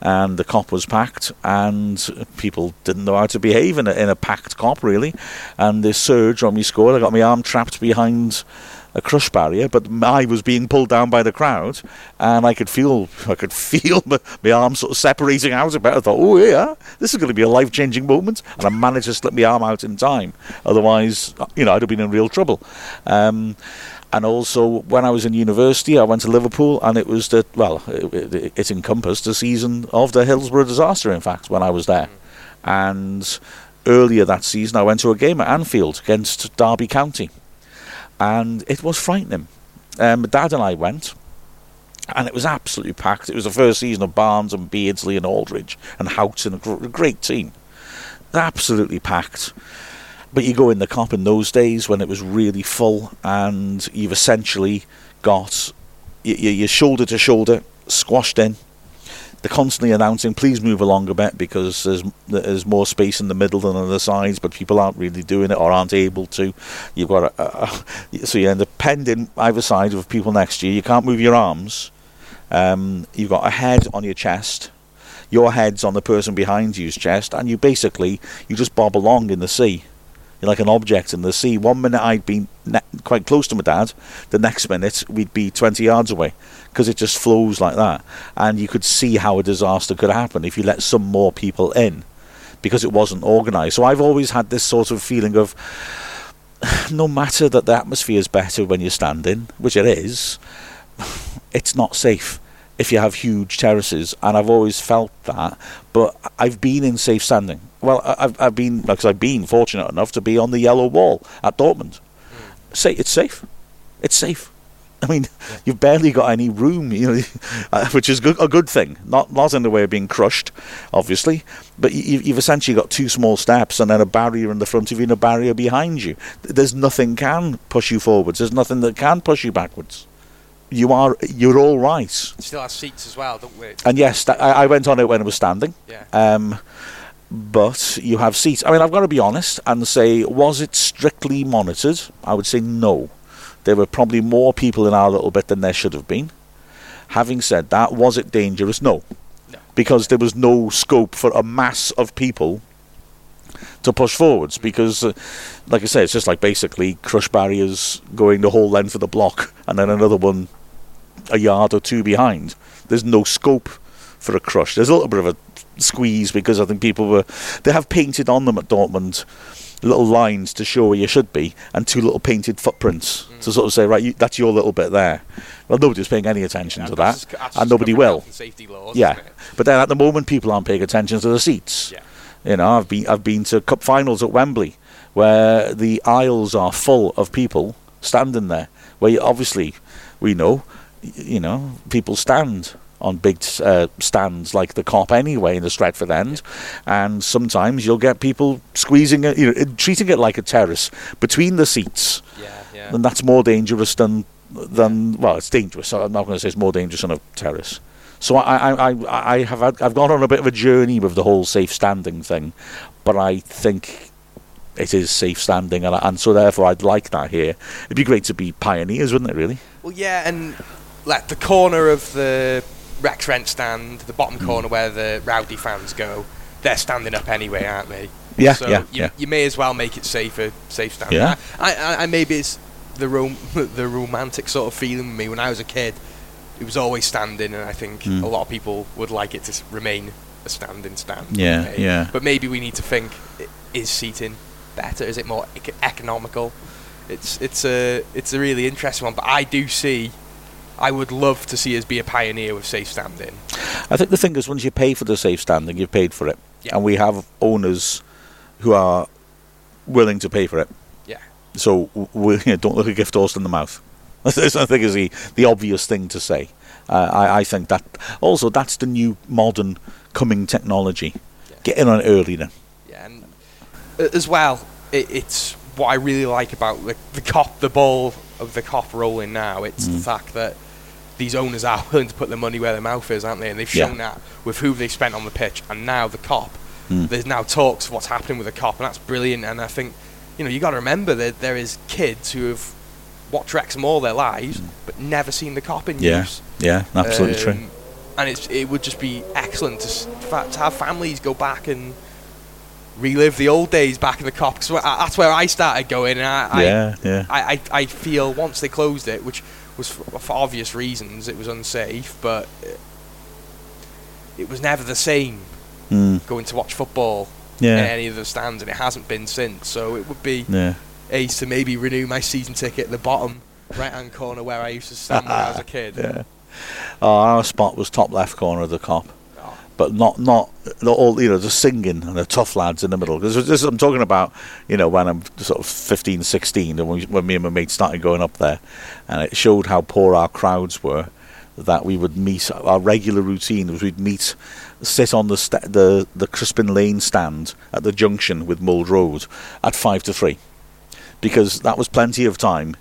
And the Kop was packed, and people didn't know how to behave in a, in a packed Kop, really. And this surge on me scored. I got my arm trapped behind a crush barrier, but I was being pulled down by the crowd, and I could feel I could feel my, my arm sort of separating out a bit. I thought, oh yeah, this is going to be a life changing moment, and I managed to slip my arm out in time. Otherwise, you know, I'd have been in real trouble. Um, and also, when I was in university, I went to Liverpool, and it was the well, it, it, it encompassed the season of the Hillsborough disaster. In fact, when I was there, and earlier that season, I went to a game at Anfield against Derby County and it was frightening. Um, my dad and I went, and it was absolutely packed. It was the first season of Barnes and Beardsley and Aldridge and Houghton, a, great team. Absolutely packed. But you go in the Kop in those days when it was really full, and you've essentially got your shoulder to shoulder squashed in. They're constantly announcing, "Please move along a bit because there's there's more space in the middle than on the sides," but people aren't really doing it or aren't able to. You've got a, a, so you end up penned in either side of people next to you. You can't move your arms. Um, you've got a head on your chest. Your head's on the person behind you's chest, and you basically you just bob along in the sea. Like an object in the sea. One minute I'd be ne- quite close to my dad, the next minute we'd be 20 yards away because it just flows like that. And you could see how a disaster could happen if you let some more people in because it wasn't organised. So I've always had this sort of feeling of no matter that the atmosphere is better when you're standing, which it is, it's not safe if you have huge terraces, and I've always felt that. But I've been in safe standing. Well, I've I've been because I've been fortunate enough to be on the yellow wall at Dortmund. Say it's safe. It's safe. I mean, you've barely got any room, you know, uh, which is good, a good thing. Not not in the way of being crushed, obviously, but you, you've essentially got two small steps and then a barrier in the front of you and a barrier behind you. There's nothing can push you forwards. There's nothing that can push you backwards. You are you're all right. Still has seats as well, don't we? And yes, that, I, I went on it when it was standing. Yeah. Um, but you have seats. I mean, I've got to be honest and say, was it strictly monitored? I would say no. There were probably more people in our little bit than there should have been. Having said that, was it dangerous? No. No. Because there was no scope for a mass of people to push forwards. Because, uh, like I say, it's just like basically crush barriers going the whole length of the block and then another one a yard or two behind. There's no scope for a crush. There's a little bit of a squeeze because I think people were they have painted on them at Dortmund little lines to show where you should be and two little painted footprints to sort of say right you, that's your little bit there. Well, nobody's paying any attention to that, just- and nobody will. and safety laws, Yeah, but then at the moment people aren't paying attention to the seats. Yeah. You know, I've been I've been to cup finals at Wembley where the aisles are full of people standing there. Where you, obviously we know, you know, people stand on big uh, stands like the Kop anyway in the Stretford end, and sometimes you'll get people squeezing it, you know, treating it like a terrace between the seats, Yeah, yeah. and that's more dangerous than than well, it's dangerous. I'm not going to say it's more dangerous than a terrace. So I, I, I, I have had, I've gone on a bit of a journey with the whole safe standing thing, but I think it is safe standing, and, and so therefore I'd like that here. It'd be great to be pioneers, wouldn't it? Really? Well, yeah, and like the corner of the Rex Rent stand, the bottom Hmm. corner where the rowdy fans go, they're standing up anyway, aren't they? Yeah, so yeah, you, yeah. you may as well make it safer, safe standing. Yeah. I, I, I maybe it's the rom- the romantic sort of feeling with me when I was a kid. It was always standing, and I think Mm. a lot of people would like it to remain a standing stand. Yeah, okay? yeah. But maybe we need to think: is seating better? Is it more ec- economical? It's it's a it's a really interesting one. But I do see. I would love to see us be a pioneer with safe standing. I think the thing is, once you pay for the safe standing, you've paid for it, Yeah. and we have owners who are willing to pay for it. Yeah. So we, you know, don't look a gift horse in the mouth. I think is the, the obvious thing to say. Uh, I, I think that also that's the new modern coming technology. Yeah. Get in on it early then. Yeah, and as well, it, it's what I really like about the, the Kop, the ball of the Kop rolling now. It's Mm. the fact that these owners are willing to put their money where their mouth is, aren't they? And they've Yeah. shown that with who they spent on the pitch, and now the Kop. Mm. There's now talks of what's happening with the Kop, and that's brilliant. And I think, you know, you got to remember that there is kids who have watched Wrexham all their lives, but never seen the Kop in Mm. Yeah, use. yeah, absolutely true. Um, And it's it would just be excellent to, to have families go back and relive the old days back in the Kop. Because that's where I started going. And I, yeah, yeah, I, I, I, I feel once they closed it, which was for, for obvious reasons, it was unsafe, but it, it was never the same mm, going to watch football yeah, in any of the stands, and it hasn't been since. So it would be yeah. ace to maybe renew my season ticket at the bottom right hand corner where I used to stand when I was a kid. Yeah. Oh, our spot was top left corner of the Kop. But not not not all you know, the singing and the tough lads in the middle. Because this I'm talking about, you know, when I'm sort of 15, 16, and when, when me and my mates started going up there, and it showed how poor our crowds were. That we would meet our regular routine was we'd meet, sit on the sta the the Crispin Lane stand at the junction with Mold Road at five to three, because that was plenty of time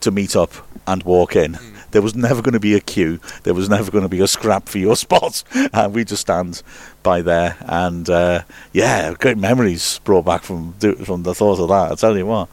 to meet up and walk in. Hmm. There was never going to be a queue. There was never going to be a scrap for your spot. And we just stand by there, and uh, yeah, great memories brought back from from the thought of that. I tell you what.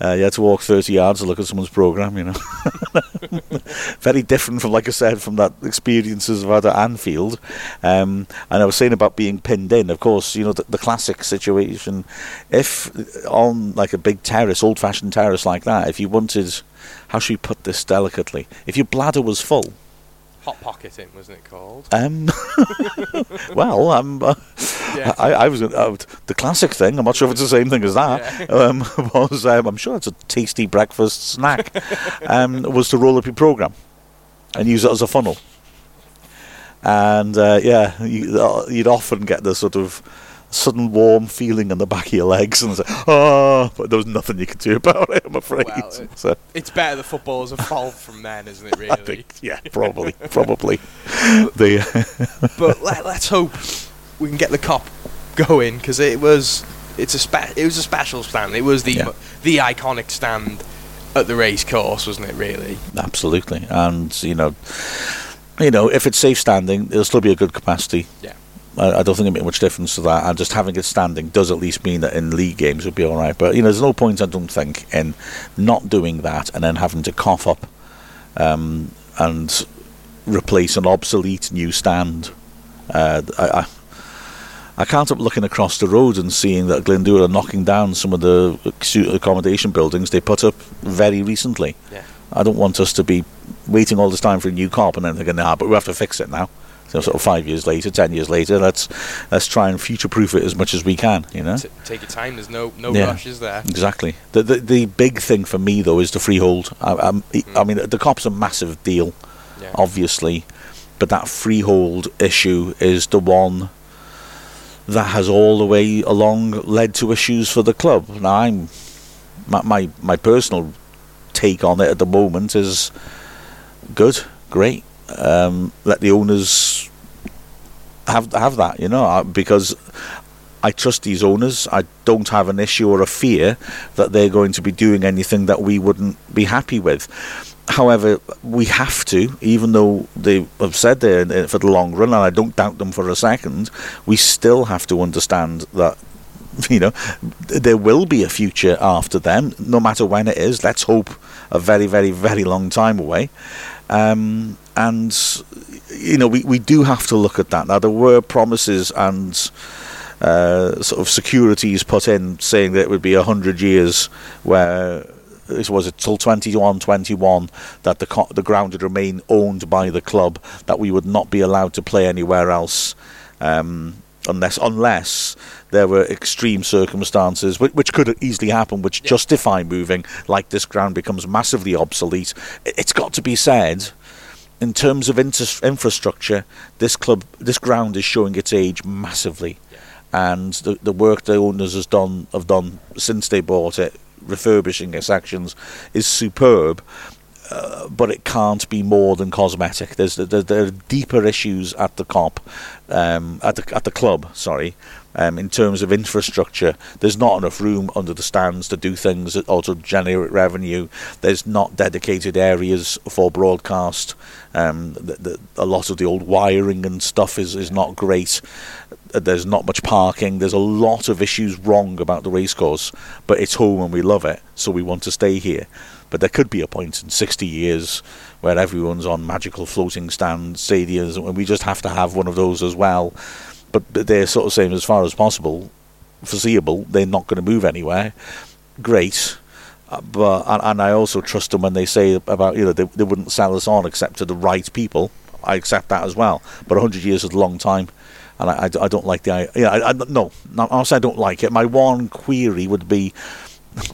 Uh, you had to walk 30 yards to look at someone's program, you know. Very different from, like I said, from that experiences of had at Anfield. Um, and I was saying about being pinned in. Of course, you know the, the classic situation. If on like a big terrace, old-fashioned terrace like that, if you wanted, how should we put this delicately? If your bladder was full, Hot pocketing, wasn't it called? um, well, um, uh, Yeah. I, I was uh, the classic thing. I'm not sure if it's the same thing as that. Um, was um, I'm sure it's a tasty breakfast snack. um, was to roll up your program and use it as a funnel. And uh, yeah, you, uh, you'd often get the sort of sudden warm feeling in the back of your legs, and it's like, oh, but there was nothing you could do about it. I'm oh, afraid. Well, it- so It's better that footballers evolved from then, isn't it? Really. I think, yeah, probably, probably. the but let, let's hope we can get the Kop going because it was it's a spe- it was a special stand. It was the Yeah. the iconic stand, at the race course, wasn't it? Really. Absolutely, and you know, you know, if it's safe standing, it'll still be a good capacity. Yeah. I, I don't think it makes much difference to that. And just having it standing does at least mean that in league games would be all right. But you know, there's no point I don't think in not doing that and then having to cough up um, and replace an obsolete new stand. Uh, I, I I can't help looking across the road and seeing that Glyndŵr are knocking down some of the accommodation buildings they put up very recently. Yeah. I don't want us to be waiting all this time for a new Kop and then thinking, nah, but we have to fix it now. So sort of five years later, ten years later, let's let's try and future-proof it as much as we can. You know. T- take your time. There's no no Yeah. rush, is there? Exactly. The, the the big thing for me though is the freehold. I, I'm- I hmm. mean, the Kop's a massive deal, Yeah. obviously, but that freehold issue is the one that has all the way along led to issues for the club. Now, I'm my my, my personal take on it at the moment is good, great. Um, let the owners have have that, you know, uh, because I trust these owners. I don't have an issue or a fear that they're going to be doing anything that we wouldn't be happy with. However, we have to, even though they have said it for the long run, and I don't doubt them for a second, we still have to understand that, you know, there will be a future after them, no matter when it is. Let's hope a very, very, very long time away. Um, and, you know, we, we do have to look at that. Now, there were promises and uh, sort of securities put in saying that it would be 100 years where this was it till 21 21 that the co- the ground would remain owned by the club that we would not be allowed to play anywhere else um, unless unless there were extreme circumstances which, which could easily happen which justify moving like this ground becomes massively obsolete it's got to be said in terms of inter- infrastructure, this club, this ground is showing its age massively, and the the work the owners has done have done since they bought it, refurbishing its sections, is superb. Uh, but it can't be more than cosmetic. There's there, there are deeper issues at the Kop, um, at the at the club. Sorry, um, in terms of infrastructure, there's not enough room under the stands to do things that also generate revenue. There's not dedicated areas for broadcast. Um, the, the, a lot of the old wiring and stuff is, is not great. Uh, There's not much parking. There's a lot of issues wrong about the racecourse, but it's home and we love it, so we want to stay here. But there could be a point in 60 years where everyone's on magical floating stand stadiums, and we just have to have one of those as well. But they're sort of saying as far as possible, foreseeable, they're not going to move anywhere. Great. Uh, but and, and I also trust them when they say about you know they, they wouldn't sell us on except to the right people. I accept that as well. But 100 years is a long time, and I, I, I don't like the yeah I, I, no I'll I don't like it. My one query would be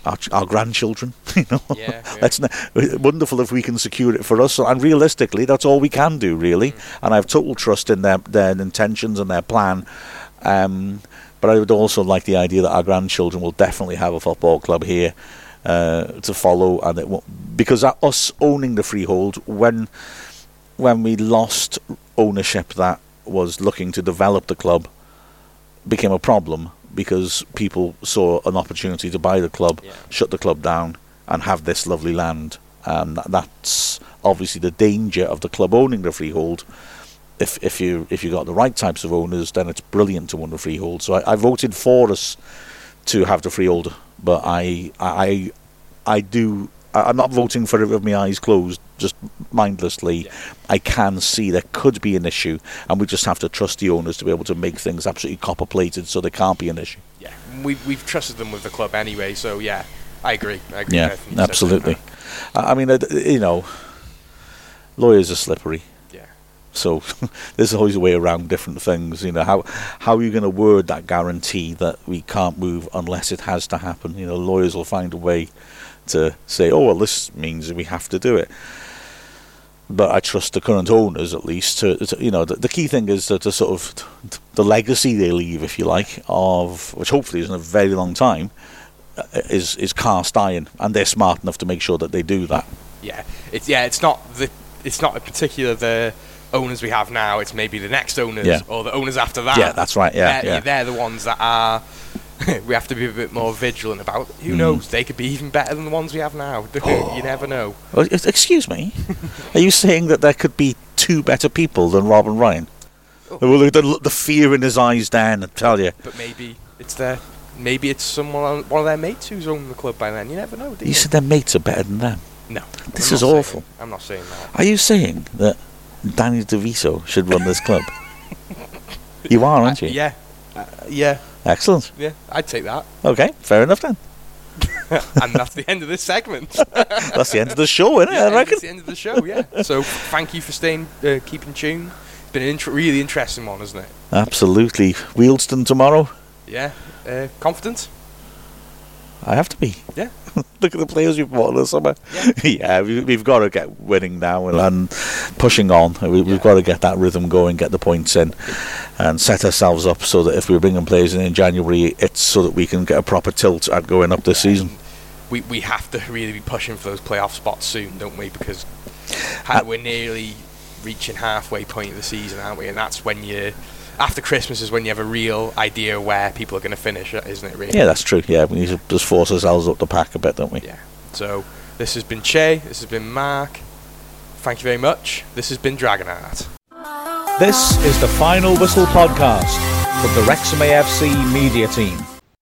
our, ch- our grandchildren. You know, Yeah, yeah. Wonderful if we can secure it for us. And realistically, that's all we can do really. Mm. And I have total trust in their their intentions and their plan. Um, but I would also like the idea that our grandchildren will definitely have a football club here uh, to follow, and it won't, because us owning the freehold when when we lost ownership that was looking to develop the club became a problem because people saw an opportunity to buy the club, Yeah. shut the club down, and have this lovely land. And that, that's obviously the danger of the club owning the freehold. If if you if you got the right types of owners, then it's brilliant to own the freehold. So I, I voted for us to have the freehold, but I I I do. I- I'm not voting for it with my eyes closed, just mindlessly. Yeah. I can see there could be an issue, and we just have to trust the owners to be able to make things absolutely copper plated, so there can't be an issue. Yeah, we've, we've trusted them with the club anyway. So yeah, I agree. I agree. Yeah, with everything you said absolutely. I mean, uh, you know, lawyers are slippery. Yeah. So there's always a way around different things. You know, how how are you going to word that guarantee that we can't move unless it has to happen? You know, lawyers will find a way to say, oh well, this means we have to do it. But I trust the current owners at least. To, to you know, the, the key thing is that the sort of the legacy they leave, if you like, of which hopefully isn't a very long time, uh, is is cast iron, and they're smart enough to make sure that they do that. Yeah, it's yeah, it's not the it's not in particular the owners we have now. It's maybe the next owners Yeah. or the owners after that. Yeah, that's right, yeah, they're, yeah. they're the ones that are we have to be a bit more vigilant about. Who Hmm. knows? They could be even better than the ones we have now. you never know. Well, excuse me. Are you saying that there could be two better people than Rob and Ryan? Oh. The, the, the fear in his eyes, Dan, I tell you. But maybe it's their, maybe it's someone, one of their mates who's owned the club by then. You never know. Do you? You said their mates are better than them. no. This I'm is saying- awful. I'm not saying that. Are you saying that Danny DeVito should run this club? you are, aren't you? Yeah. Uh, yeah. Excellent. Yeah. I'd take that. Okay, fair enough then. and that's the end of this segment. That's the end of the show, isn't it? yeah, I reckon. It's the end of the show. Yeah. so thank you for staying, uh, keeping tuned. It's been an int- really interesting one, hasn't it? Absolutely. Wealdstone tomorrow. Yeah. Uh, confident. I have to be. Yeah. Look at the players we've bought this summer. Yeah. yeah, we, we've got to get winning now and, and pushing on. We, We've got to get that rhythm going, get the points in, and set ourselves up so that if we're bringing players in in January, it's so that we can get a proper tilt at going up this season. We we have to really be pushing for those playoff spots soon, don't we? Because Uh, we're nearly reaching halfway point of the season, aren't we? And that's when you. After Christmas is when you have a real idea where people are going to finish, uh, isn't it? Really? Yeah, that's true. Yeah, we need to just force ourselves up the pack a bit, don't we? Yeah. So this has been Che. This has been Mark. Thank you very much. This has been Dragonheart. This is the Final Whistle podcast from the Wrexham AFC media team.